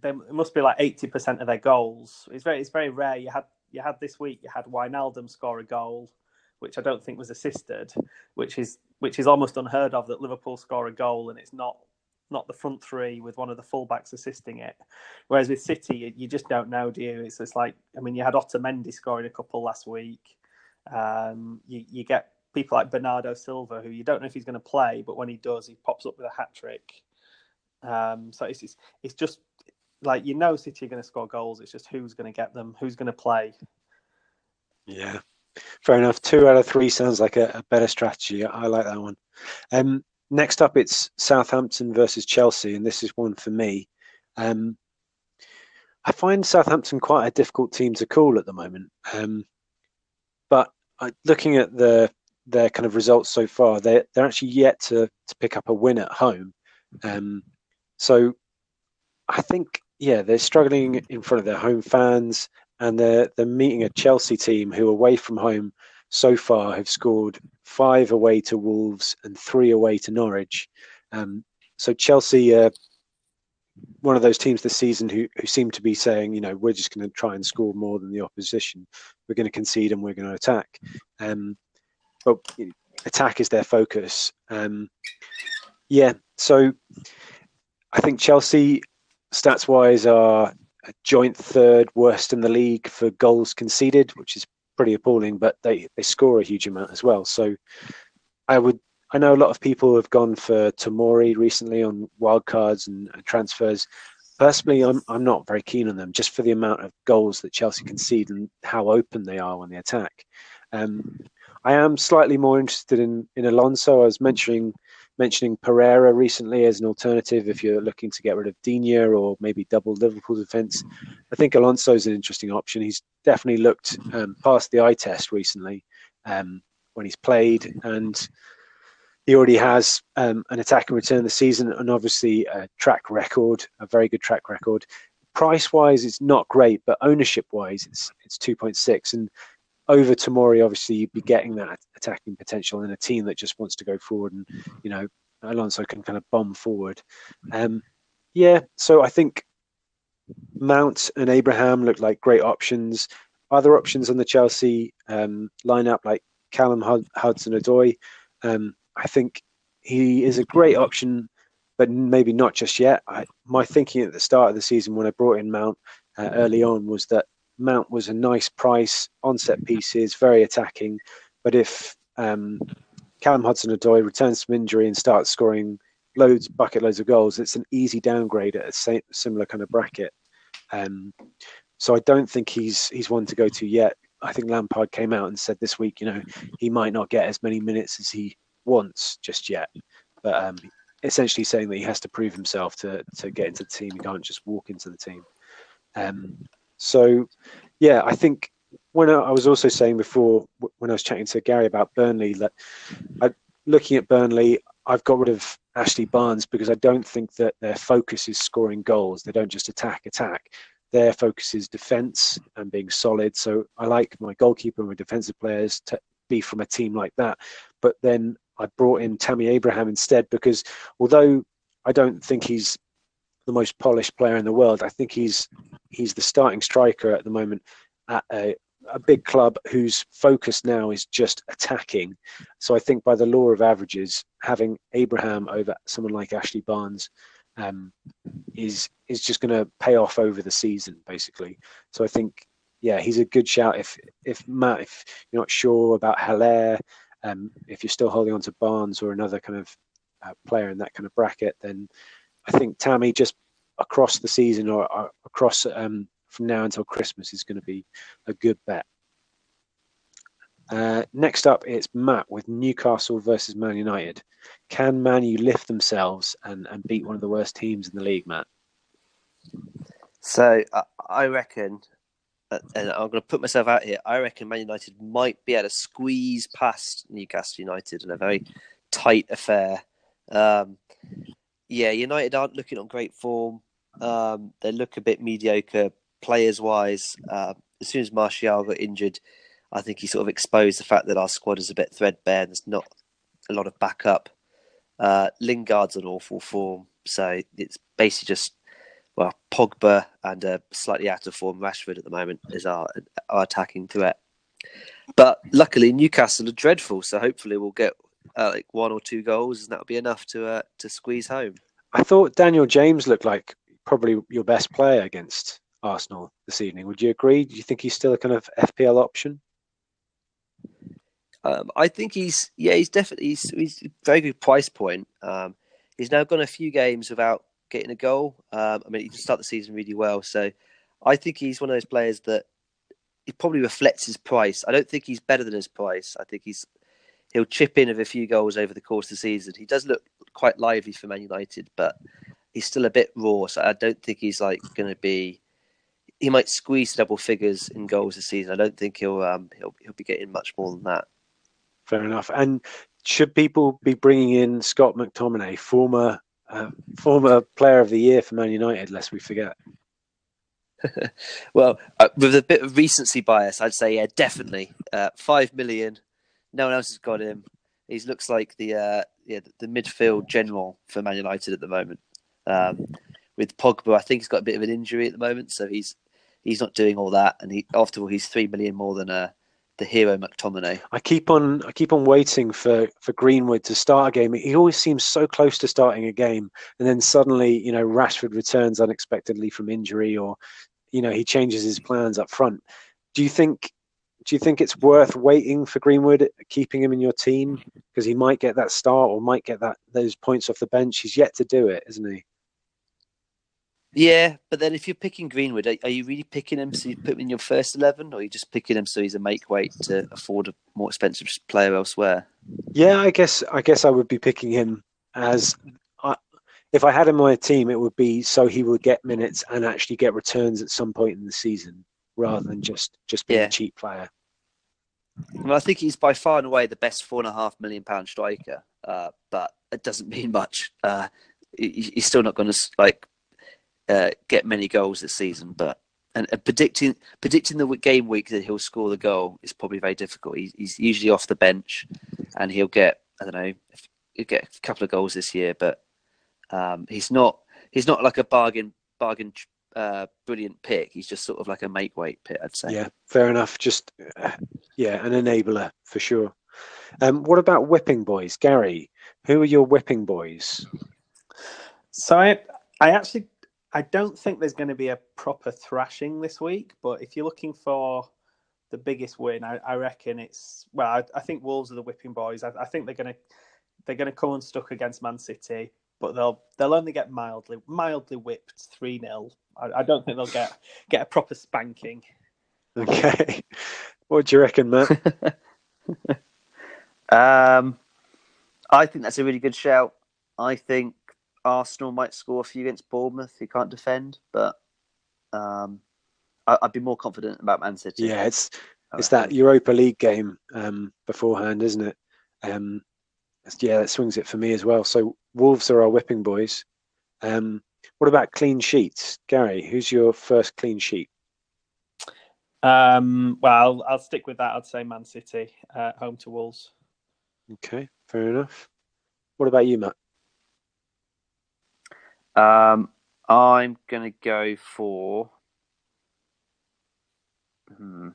They it must be like eighty percent of their goals. It's very it's very rare. You had you had this week. You had Wijnaldum score a goal, which I don't think was assisted, which is which is almost unheard of that Liverpool score a goal and it's not not the front three with one of the fullbacks assisting it. Whereas with City, you, just don't know, do you? It's just like I mean, you had Otamendi scoring a couple last week. Um, you you get people like Bernardo Silva, who you don't know if he's going to play, but when he does, he pops up with a hat trick. Um, so it's, it's, it's just like you know City are going to score goals. It's just who's going to get them, who's going to play. Yeah, fair enough. Two out of three sounds like a, a better strategy. I like that one. Um, next up, it's Southampton versus Chelsea, and this is one for me. Um, I find Southampton quite a difficult team to call at the moment. Um, but uh, looking at the their kind of results so far, they're they're actually yet to to pick up a win at home. Um, so I think yeah, they're struggling in front of their home fans, and they're they're meeting a Chelsea team who away from home so far have scored five away to Wolves and three away to Norwich. Um, so Chelsea, one of those teams this season who who seem to be saying, you know, we're just going to try and score more than the opposition. We're going to concede and we're going to attack. Um, but you know, attack is their focus. Um, yeah, so I think Chelsea, stats wise, are a joint third worst in the league for goals conceded, which is pretty appalling. But they they score a huge amount as well. So I would I know a lot of people have gone for Tomori recently on wildcards and, and transfers. Personally, I'm I'm not very keen on them just for the amount of goals that Chelsea concede and how open they are when they attack. Um, I am slightly more interested in in Alonso. I was mentioning mentioning Pereira recently as an alternative if you're looking to get rid of Digne or maybe double Liverpool defence. I think Alonso is an interesting option. He's definitely looked um, past the eye test recently um, when he's played, and he already has um, an and return this season and obviously a track record, a very good track record. Price wise, it's not great, but ownership wise, it's it's 2.6 and over Tomori, obviously, you'd be getting that attacking potential in a team that just wants to go forward, and you know Alonso can kind of bomb forward. Um, yeah, so I think Mount and Abraham look like great options. Other options on the Chelsea um, lineup, like Callum Hudson-Odoi, um, I think he is a great option, but maybe not just yet. I, my thinking at the start of the season when I brought in Mount uh, early on was that Mount was a nice price on set pieces, very attacking. But if um, Callum Hudson-Odoi returns from injury and starts scoring loads, bucket loads of goals, it's an easy downgrade at a similar kind of bracket. Um, so I don't think he's he's one to go to yet. I think Lampard came out and said this week, you know, he might not get as many minutes as he wants just yet, but um, essentially saying that he has to prove himself to to get into the team. He can't just walk into the team. Um, so, yeah, I think when I, was also saying before when I was chatting to Gary about Burnley that I, looking at Burnley, I've got rid of Ashley Barnes because I don't think that their focus is scoring goals. They don't just attack, attack. Their focus is defence and being solid. So I like my goalkeeper and my defensive players to be from a team like that. But then I brought in Tammy Abraham instead because although I don't think he's the most polished player in the world. I think he's he's the starting striker at the moment at a, a big club whose focus now is just attacking. So I think by the law of averages, having Abraham over someone like Ashley Barnes um, is is just going to pay off over the season, basically. So I think, yeah, he's a good shout. If if Matt, if you're not sure about Haller, um, if you're still holding on to Barnes or another kind of uh, player in that kind of bracket, then I think Tammy just across the season or, or across um, from now until Christmas is going to be a good bet. Uh, next up, it's Matt with Newcastle versus Man United. Can Man U lift themselves and, and beat one of the worst teams in the league, Matt? So uh, I reckon, uh, and I'm going to put myself out here. I reckon Man United might be able to squeeze past Newcastle United in a very tight affair. Um, yeah, United aren't looking on great form. Um, they look a bit mediocre players wise. Uh, as soon as Martial got injured, I think he sort of exposed the fact that our squad is a bit threadbare and there's not a lot of backup. Uh, Lingard's an awful form, so it's basically just well Pogba and a slightly out of form Rashford at the moment is our our attacking threat. But luckily Newcastle are dreadful, so hopefully we'll get uh, like one or two goals, and that'll be enough to uh, to squeeze home. I thought Daniel James looked like probably your best player against Arsenal this evening. Would you agree? Do you think he's still a kind of FPL option? Um, I think he's yeah, he's definitely he's, he's very good price point. Um, he's now gone a few games without getting a goal. Um, I mean, he started the season really well, so I think he's one of those players that he probably reflects his price. I don't think he's better than his price. I think he's he'll chip in of a few goals over the course of the season. He does look quite lively for Man United, but he's still a bit raw. So I don't think he's like going to be. He might squeeze double figures in goals this season. I don't think he'll um, he'll he'll be getting much more than that. Fair enough. And should people be bringing in Scott McTominay, former uh, former Player of the Year for Man United? Lest we forget. well, uh, with a bit of recency bias, I'd say yeah, definitely. Uh, five million. No one else has got him. He looks like the uh, yeah the midfield general for Man United at the moment. Um, with Pogba, I think he's got a bit of an injury at the moment, so he's he's not doing all that. And he after all, he's three million more than uh, the hero McTominay. I keep on I keep on waiting for for Greenwood to start a game. He always seems so close to starting a game, and then suddenly you know Rashford returns unexpectedly from injury, or you know he changes his plans up front. Do you think? Do you think it's worth waiting for Greenwood, keeping him in your team because he might get that start or might get that those points off the bench? He's yet to do it, isn't he? Yeah, but then if you're picking Greenwood, are, are, you really picking him so you put him in your first eleven, or are you just picking him so he's a make weight to afford a more expensive player elsewhere? Yeah, I guess I guess I would be picking him as I, if I had him on my team, it would be so he would get minutes and actually get returns at some point in the season, rather than just just being yeah. a cheap player. Well, I think he's by far and away the best four and a half million pound striker, uh, but it doesn't mean much. Uh, he's still not going to like uh, get many goals this season, but and, predicting predicting the game week that he'll score the goal is probably very difficult. He's, he's usually off the bench, and he'll get I don't know he'll get a couple of goals this year, but um, he's not he's not like a bargain bargain uh, brilliant pick. He's just sort of like a make weight pick, I'd say. Yeah, fair enough. Just uh, yeah, an enabler for sure. Um, what about whipping boys, Gary? Who are your whipping boys? So I I actually I don't think there's going to be a proper thrashing this week, but if you're looking for the biggest win, I, I reckon it's well. I, I, think Wolves are the whipping boys. I, I, think they're going to they're going to come unstuck against Man City, but they'll they'll only get mildly mildly whipped three 0 I, I don't think they'll get get a proper spanking. Okay, what do you reckon, Matt? um, I think that's a really good shout. I think Arsenal might score a few against Bournemouth, who can't defend, but um, I, would be more confident about Man City. Yeah, it's it's that Europa League game um, beforehand, isn't it? Um, yeah, that swings it for me as well. So Wolves are our whipping boys. Um, what about clean sheets, Gary? Who's your first clean sheet? Um, well, I'll, I'll, stick with that. I'd say Man City, uh, home to Wolves. Okay, fair enough. What about you, Matt? Um, I'm going to go for. Hmm,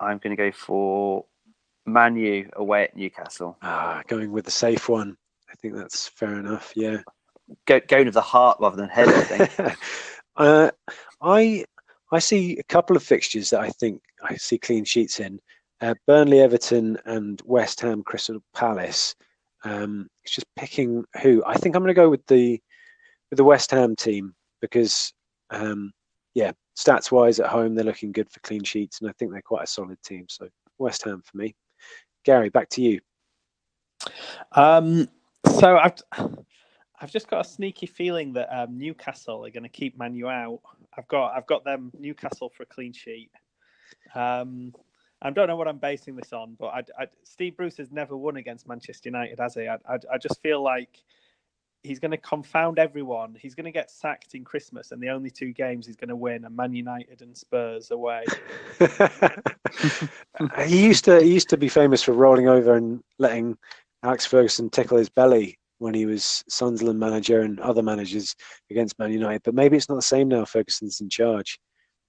I'm going to go for Manu away at Newcastle. Ah, going with the safe one. I think that's fair enough. Yeah. Go, going with the heart rather than head. I think. uh, I I see a couple of fixtures that I think I see clean sheets in. Uh, Burnley, Everton, and West Ham, Crystal Palace. Um, it's just picking who. I think I'm going to go with the with the West Ham team because, um, yeah, stats wise at home they're looking good for clean sheets, and I think they're quite a solid team. So West Ham for me. Gary, back to you. Um, so I've I've just got a sneaky feeling that um, Newcastle are going to keep Manu out. I've got I've got them Newcastle for a clean sheet. Um, I don't know what I'm basing this on, but I, I, Steve Bruce has never won against Manchester United, has he? I, I just feel like he's going to confound everyone. He's going to get sacked in Christmas, and the only two games he's going to win are Man United and Spurs away. he used to he used to be famous for rolling over and letting Alex Ferguson tickle his belly when he was Sunderland manager and other managers against Man United. But maybe it's not the same now. Ferguson's in charge.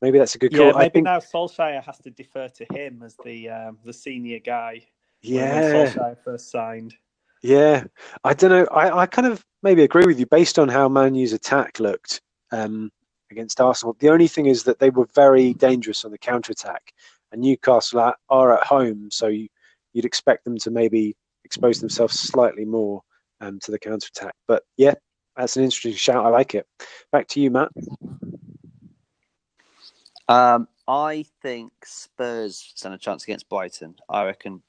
Maybe that's a good call. Yeah, maybe think... now Solskjaer has to defer to him as the um, the senior guy. Yeah, Solskjaer first signed. Yeah, I don't know. I, I kind of maybe agree with you based on how Man U's attack looked um, against Arsenal. The only thing is that they were very dangerous on the counter attack, and Newcastle are, at home, so you, would expect them to maybe expose themselves slightly more um, to the counter attack. But yeah, that's an interesting shout. I like it. Back to you, Matt. Um, I think Spurs stand a chance against Brighton. I reckon.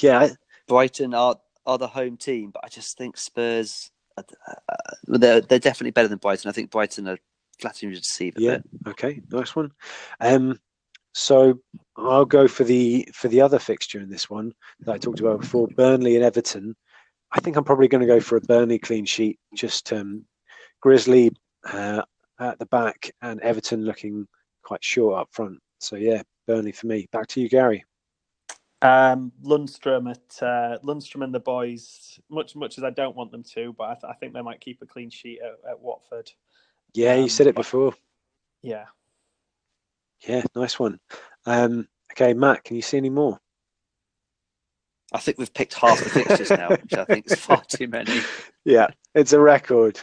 Yeah, Brighton are are the home team, but I just think Spurs. Uh, uh, they're they're definitely better than Brighton. I think Brighton are flattering to deceive a yeah. bit. Okay, nice one. Um, so I'll go for the for the other fixture in this one that I talked about before, Burnley and Everton. I think I'm probably going to go for a Burnley clean sheet. Just um, Grizzly uh, at the back and Everton looking quite short up front. So yeah, Burnley for me. Back to you, Gary. Um, Lundstram at uh, Lundstram and the boys. Much much as I don't want them to, but I, th- I think they might keep a clean sheet at, at Watford. Yeah, you Um, said it before. Yeah. Yeah, nice one. Um, okay, Matt, can you see any more? I think we've picked half the fixtures now, which I think is far too many. Yeah, it's a record.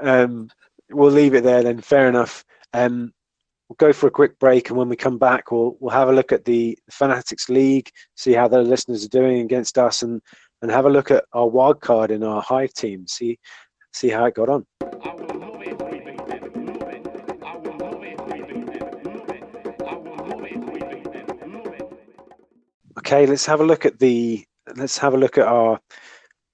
Um, we'll leave it there then. Fair enough. Um, we'll go for a quick break, and when we come back, we'll we'll have a look at the Fanatics League, see how the listeners are doing against us, and and have a look at our wild card in our Hive team. See see how it got on. Okay, let's have a look at the let's have a look at our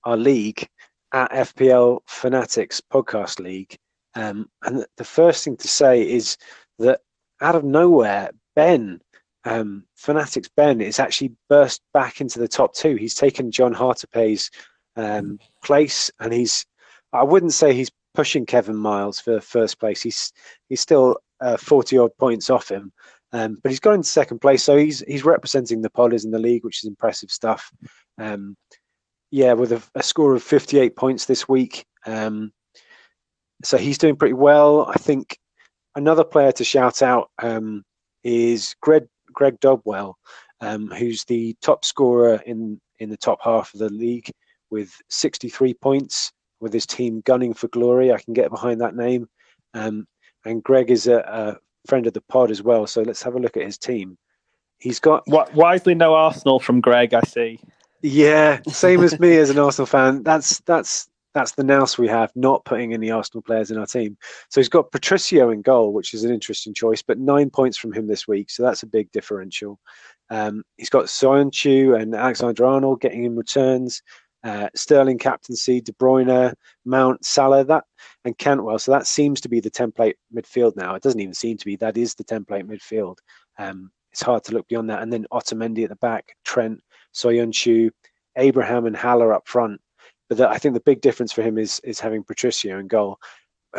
our league at FPL Fanatics Podcast League. Um, and the first thing to say is that out of nowhere, Ben um, Fanatics Ben is actually burst back into the top two. He's taken John Hartepay's um, place, and he's I wouldn't say he's pushing Kevin Miles for first place. He's he's still uh, forty odd points off him. Um, but he's gone into second place, so he's he's representing the Podders in the league, which is impressive stuff. Um, yeah, with a, a score of 58 points this week. Um, so he's doing pretty well. I think another player to shout out um, is Greg Greg Dobwell, um, who's the top scorer in in the top half of the league with 63 points, with his team gunning for glory. I can get behind that name. Um, and Greg is a, a friend of the pod as well. So let's have a look at his team. He's got Wi- Wisely no Arsenal from Greg. I see. yeah, same as me as an Arsenal fan. That's that's that's the nous we have, not putting any Arsenal players in our team. So he's got Patricio in goal, which is an interesting choice, but nine points from him this week, so that's a big differential. Um, he's got Chu and Alexander Arnold getting him returns. Uh, Sterling captaincy, De Bruyne, Mount, Salah, that and Cantwell. So that seems to be the template midfield now. It doesn't even seem to be. That is the template midfield. Um, it's hard to look beyond that. And then Otamendi at the back, Trent, Soyuncu, Abraham, and Haller up front. But the, I think the big difference for him is is having Patricio in goal,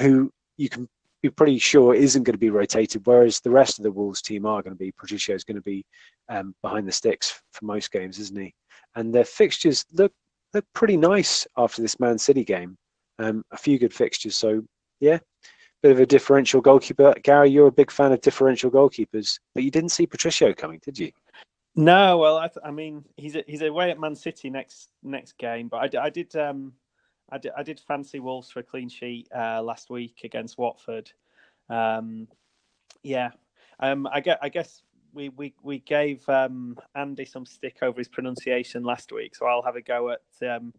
who you can be pretty sure isn't going to be rotated. Whereas the rest of the Wolves team are going to be. Patricio is going to be um, behind the sticks for most games, isn't he? And their fixtures look look pretty nice after this Man City game. Um, a few good fixtures. So yeah, bit of a differential goalkeeper. Gary, you're a big fan of differential goalkeepers, but you didn't see Patricio coming, did you? No, well, I, th- I mean, he's he's away at Man City next next game, but I did um, I did I did fancy Wolves for a clean sheet uh, last week against Watford. Um, yeah, um, I get I guess we we we gave um, Andy some stick over his pronunciation last week, so I'll have a go at um,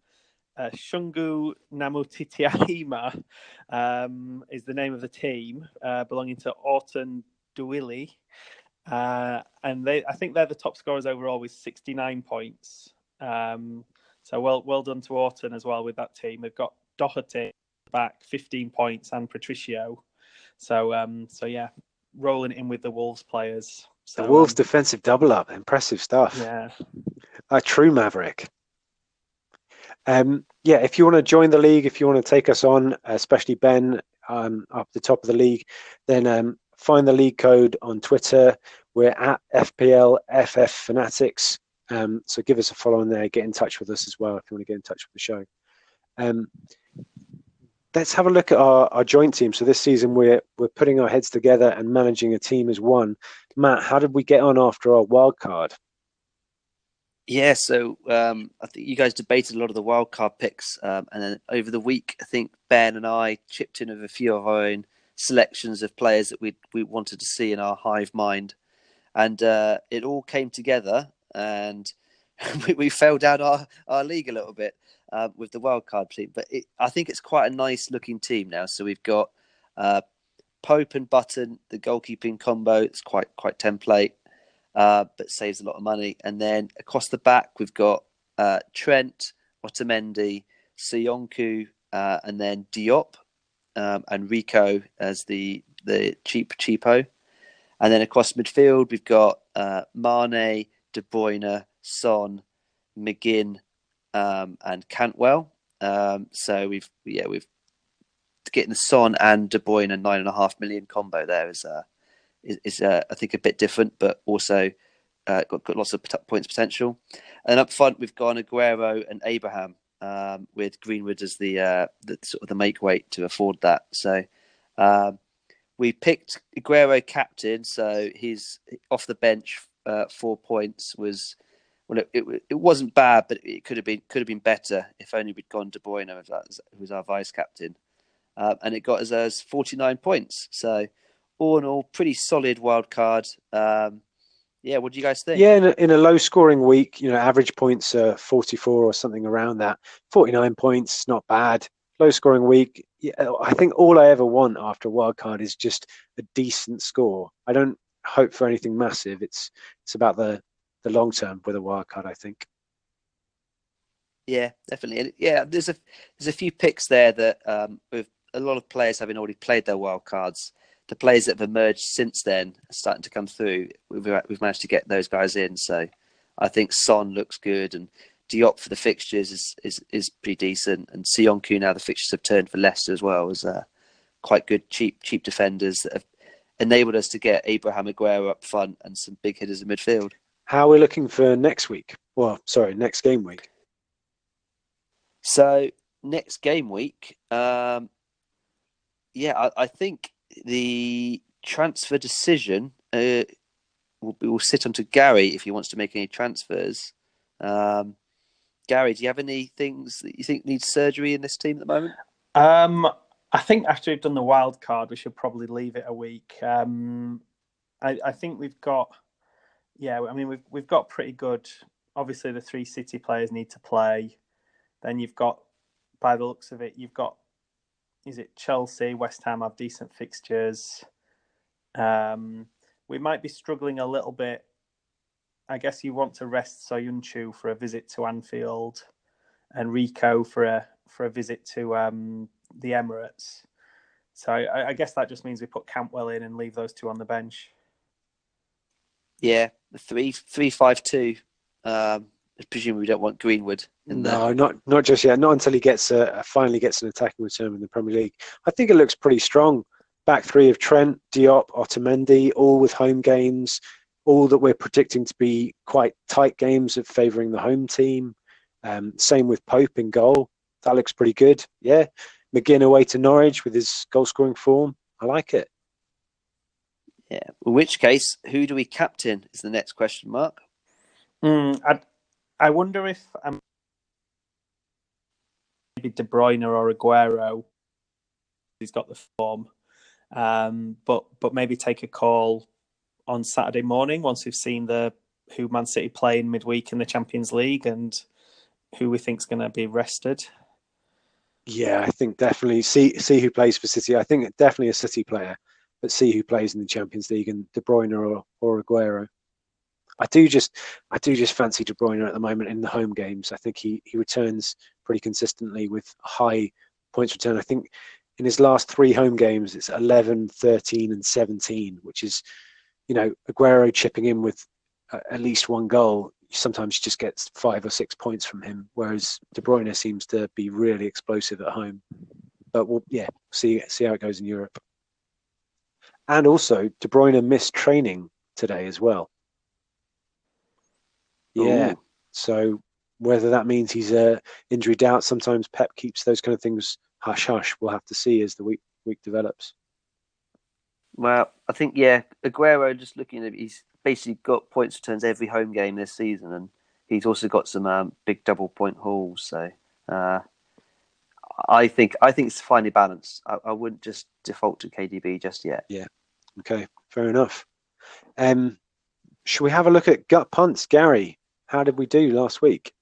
uh, Shungu Namutitiahima um, is the name of the team uh, belonging to Orton Duili. Uh, and they, I think they're the top scorers overall with 69 points. Um, so well, well done to Orton as well with that team. They've got Doherty back 15 points and Patricio. So, um, so yeah, rolling in with the Wolves players. So, The Wolves um, defensive double up, impressive stuff. yeah, A true maverick. Um, yeah, if you want to join the league, if you want to take us on, especially Ben um, up the top of the league, then um, find the league code on Twitter. We're at FPLFF Fanatics. Um, so give us a follow on there. Get in touch with us as well if you want to get in touch with the show. Um, let's have a look at our, our joint team. So this season we're we're putting our heads together and managing a team as one. Matt, how did we get on after our wild card? Yeah, so um, I think you guys debated a lot of the wild card picks, um, and then over the week, I think Ben and I chipped in with a few of our own selections of players that we we wanted to see in our hive mind, and uh, it all came together, and we, we fell down our, our league a little bit uh, with the wild card team. But it, I think it's quite a nice looking team now. So we've got uh, Pope and Button, the goalkeeping combo. It's quite quite template uh, but saves a lot of money. And then across the back, we've got uh, Trent, Otamendi, Söyüncü, uh, and then Diop um, and Rico as the the cheap cheapo. And then across midfield, we've got uh, Mane, De Bruyne, Son, McGinn, um, and Cantwell. Um, so we've yeah we've getting the Son and De Bruyne a nine and a half million combo there is uh, is, is uh, I think a bit different, but also uh, got, got lots of points potential. And up front, we've gone Aguero and Abraham um, with Greenwood as the uh, the sort of the make weight to afford that. So um, we picked Aguero captain, so he's off the bench. Uh, four points was well, it, it, it wasn't bad, but it could have been could have been better if only we'd gone De Bruyne, who was our vice captain, uh, and it got us as forty nine points. So all in all, pretty solid wild card. Um, yeah, what do you guys think? Yeah, in a, in a low scoring week, you know, average points are 44 or something around that. 49 points, not bad. Low scoring week. Yeah, I think all I ever want after a wild card is just a decent score. I don't hope for anything massive. It's it's about the the long term with a wild card. I think. Yeah, definitely. Yeah, there's a there's a few picks there that um, with a lot of players having already played their wild cards the players that have emerged since then are starting to come through. We've, we've managed to get those guys in. So I think Son looks good and Diop for the fixtures is, is, is pretty decent. And Söyüncü now the fixtures have turned for Leicester as well as uh, quite good, cheap, cheap defenders that have enabled us to get Abraham Aguero up front and some big hitters in midfield. How are we looking for next week? Well, sorry, next game week. So next game week, um, yeah, I, I think the transfer decision uh, will, will sit onto Gary if he wants to make any transfers. Um, Gary, do you have any things that you think need surgery in this team at the moment? Um, I think after we've done the wild card, we should probably leave it a week. Um, I, I, think we've got, yeah, I mean we've we've got pretty good. Obviously, the three City players need to play. Then you've got, by the looks of it, you've got is it Chelsea, West Ham have decent fixtures. Um, we might be struggling a little bit. I guess you want to rest Söyüncü for a visit to Anfield, and Rico for a for a visit to um, the Emirates. So I, I, guess that just means we put Cantwell in and leave those two on the bench. Yeah, the three three five two. Um, presumably we don't want Greenwood in there. No, not not just yet. Not until he gets a, finally gets an attacking return in the Premier League. I think it looks pretty strong. Back three of Trent, Diop, Otamendi, all with home games. All that we're predicting to be quite tight games of favouring the home team. Um, same with Pope in goal. That looks pretty good. Yeah, McGinn away to Norwich with his goal scoring form. I like it. Yeah. In which case, who do we captain? Is the next question mark. Mm, I I wonder if um, maybe De Bruyne or Aguero. He's got the form, um, but but maybe take a call on Saturday morning once we've seen the who Man City play in midweek in the Champions League and who we think's going to be rested. Yeah, I think definitely see see who plays for City. I think definitely a City player, but see who plays in the Champions League and De Bruyne or or Aguero. I do just I do just fancy De Bruyne at the moment in the home games. I think he he returns pretty consistently with high points return. I think in his last three home games it's 11, 13 and 17, which is you know Aguero chipping in with uh, at least one goal sometimes just gets five or six points from him, whereas De Bruyne seems to be really explosive at home. But we'll yeah see see how it goes in Europe. And also, De Bruyne missed training today as well. Yeah. Ooh. So whether that means he's a uh, injury doubt, sometimes Pep keeps those kind of things hush hush. We'll have to see as the week week develops. Well, I think yeah, Aguero. Just looking at, he's basically got points returns every home game this season, and he's also got some um, big double point hauls. So uh, I think I think it's finely balanced. I, I, wouldn't just default to KDB just yet. Yeah. Okay. Fair enough. Um, should we have a look at gut punts, Gary? How did we do last week?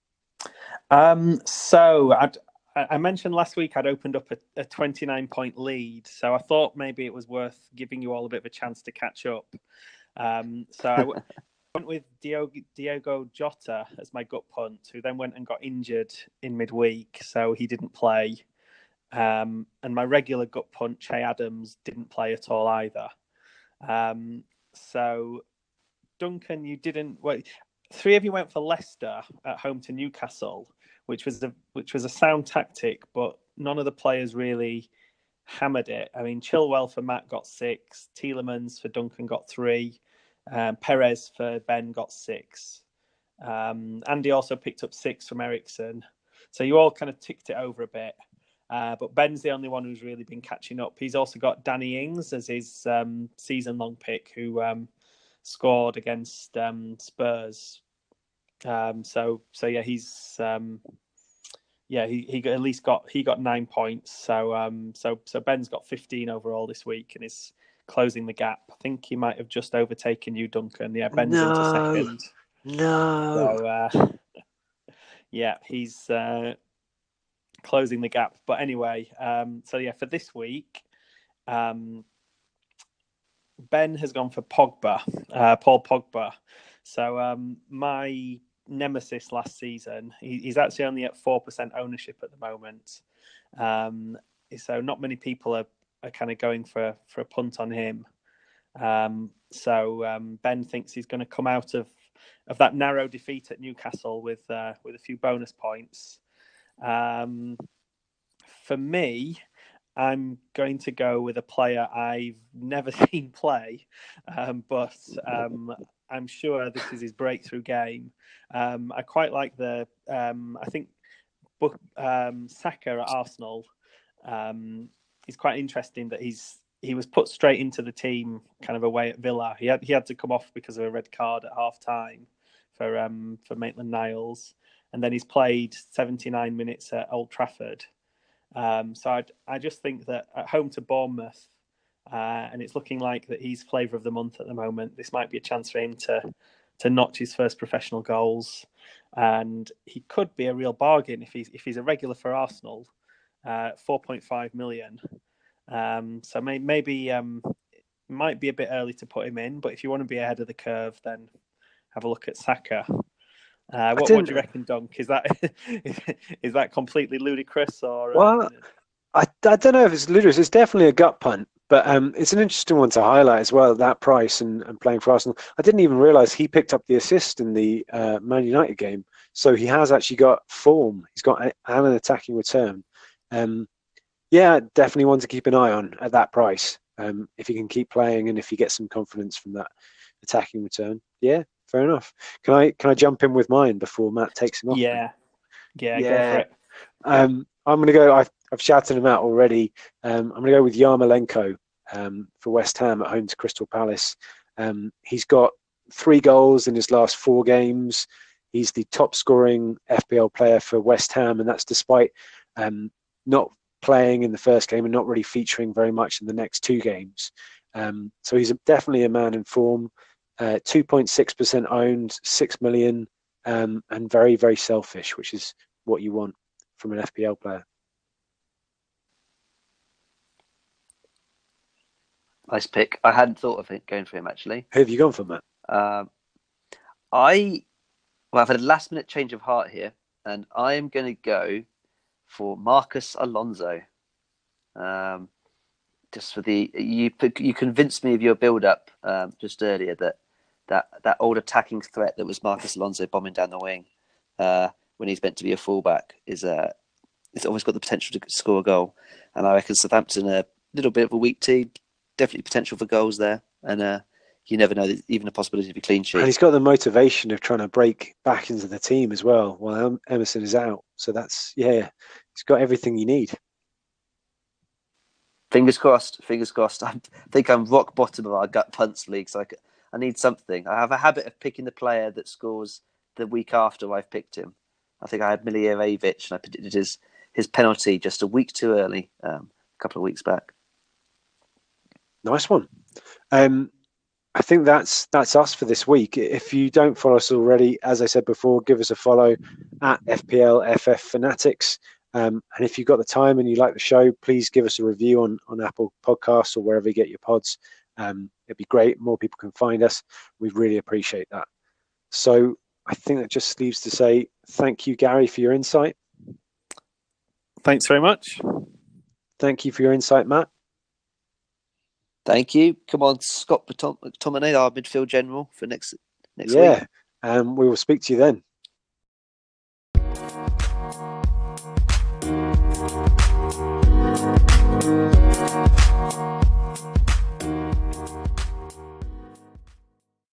Um, so I'd, i mentioned last week I'd opened up a, a, 29 point lead, so I thought maybe it was worth giving you all a bit of a chance to catch up. Um, so I went with Diogo, Diogo Jota as my gut punt, who then went and got injured in midweek, so he didn't play. Um, and my regular gut punt, Che Adams, didn't play at all either. Um, so Duncan, you didn't. Well, three of you went for Leicester at home to Newcastle, which was a which was a sound tactic, but none of the players really hammered it. I mean, Chilwell for Matt got six, Tielemans for Duncan got three, um, Perez for Ben got six. Um, Andy also picked up six from Eriksen. So you all kind of ticked it over a bit. Uh, but Ben's the only one who's really been catching up. He's also got Danny Ings as his um, season long pick, who um, scored against um, Spurs. Um, so so yeah, he's um, yeah he, he at least got he got nine points. So um, so so Ben's got fifteen overall this week and is closing the gap. I think he might have just overtaken you, Duncan. Yeah, Ben's No. into second. No. So uh, yeah, he's uh, closing the gap. But anyway, um, so yeah, for this week, um, Ben has gone for Pogba, uh, Paul Pogba. So um, my nemesis last season, he, he's actually only at four percent ownership at the moment. Um, so not many people are, are kind of going for for a punt on him. Um, so um, Ben thinks he's going to come out of of that narrow defeat at Newcastle with uh, with a few bonus points. Um, for me, I'm going to go with a player I've never seen play, um, but um, I'm sure this is his breakthrough game. Um, I quite like the. Um, I think um, Saka at Arsenal. Um, is quite interesting that he's he was put straight into the team kind of away at Villa. He had he had to come off because of a red card at half time for for Maitland Niles, and then he's played 79 minutes at Old Trafford. Um, so I I just think that at home to Bournemouth, uh, and it's looking like that he's flavour of the month at the moment. This might be a chance for him to to notch his first professional goals, and he could be a real bargain if he's if he's a regular for Arsenal. Uh, 4.5 million. Um, so may, maybe um, might be a bit early to put him in, but if you want to be ahead of the curve, then have a look at Saka. Uh, what, what do you reckon, Dunk? Is that is that completely ludicrous or? uh, Well, I, I don't know if it's ludicrous. It's definitely a gut punt, but um, it's an interesting one to highlight as well. That price and, and playing for Arsenal. I didn't even realise he picked up the assist in the uh, Man United game. So he has actually got form. He's got a, an attacking return. Um, yeah, definitely one to keep an eye on at that price. Um, if he can keep playing and if he gets some confidence from that attacking return, yeah, fair enough. Can I can I jump in with mine before Matt takes him off? yeah, yeah, go Yeah. for it. Um, I'm going to go. I've, I've shouted him out already. Um, I'm going to go with Yarmolenko um, for West Ham at home to Crystal Palace. Um, he's got three goals in his last four games. He's the top scoring FPL player for West Ham, and that's despite um, not playing in the first game and not really featuring very much in the next two games. Um, so he's definitely a man in form. Uh, 2.6% owned, 6 million, um, and very, very selfish, which is what you want from an FPL player. Nice pick. I hadn't thought of it going for him actually. Who have you gone for, Matt? Um, I well, I've had a last minute change of heart here, and I am going to go for Marcus Alonso. Um, just for the you you convinced me of your build up um, just earlier that that that old attacking threat that was Marcus Alonso bombing down the wing uh, when he's meant to be a fullback is uh, it's always got the potential to score a goal, and I reckon Southampton are a little bit of a weak team, definitely potential for goals there, and uh, you never know, even a possibility of a clean sheet. And he's got the motivation of trying to break back into the team as well while Emerson is out. So that's, yeah, he's got everything you need. Fingers crossed. Fingers crossed. I think I'm rock bottom of our gut punts league, so I, I need something. I have a habit of picking the player that scores the week after I've picked him. I think I had Milivojevic, and I predicted his his penalty just a week too early, um, a couple of weeks back. Nice one. Um, I think that's that's us for this week. If you don't follow us already, as I said before, give us a follow at FPL FF Fanatics. Um, and if you've got the time and you like the show, please give us a review on on Apple Podcasts or wherever you get your pods. Um, it'd be great. More people can find us. We really appreciate that. So I think that just leaves to say thank you, Gary, for your insight. Thanks very much. Thank you for your insight, Matt. Thank you. Come on, Scott Batom- McTominay, our midfield general for next next yeah. week. Um, we will speak to you then. Thank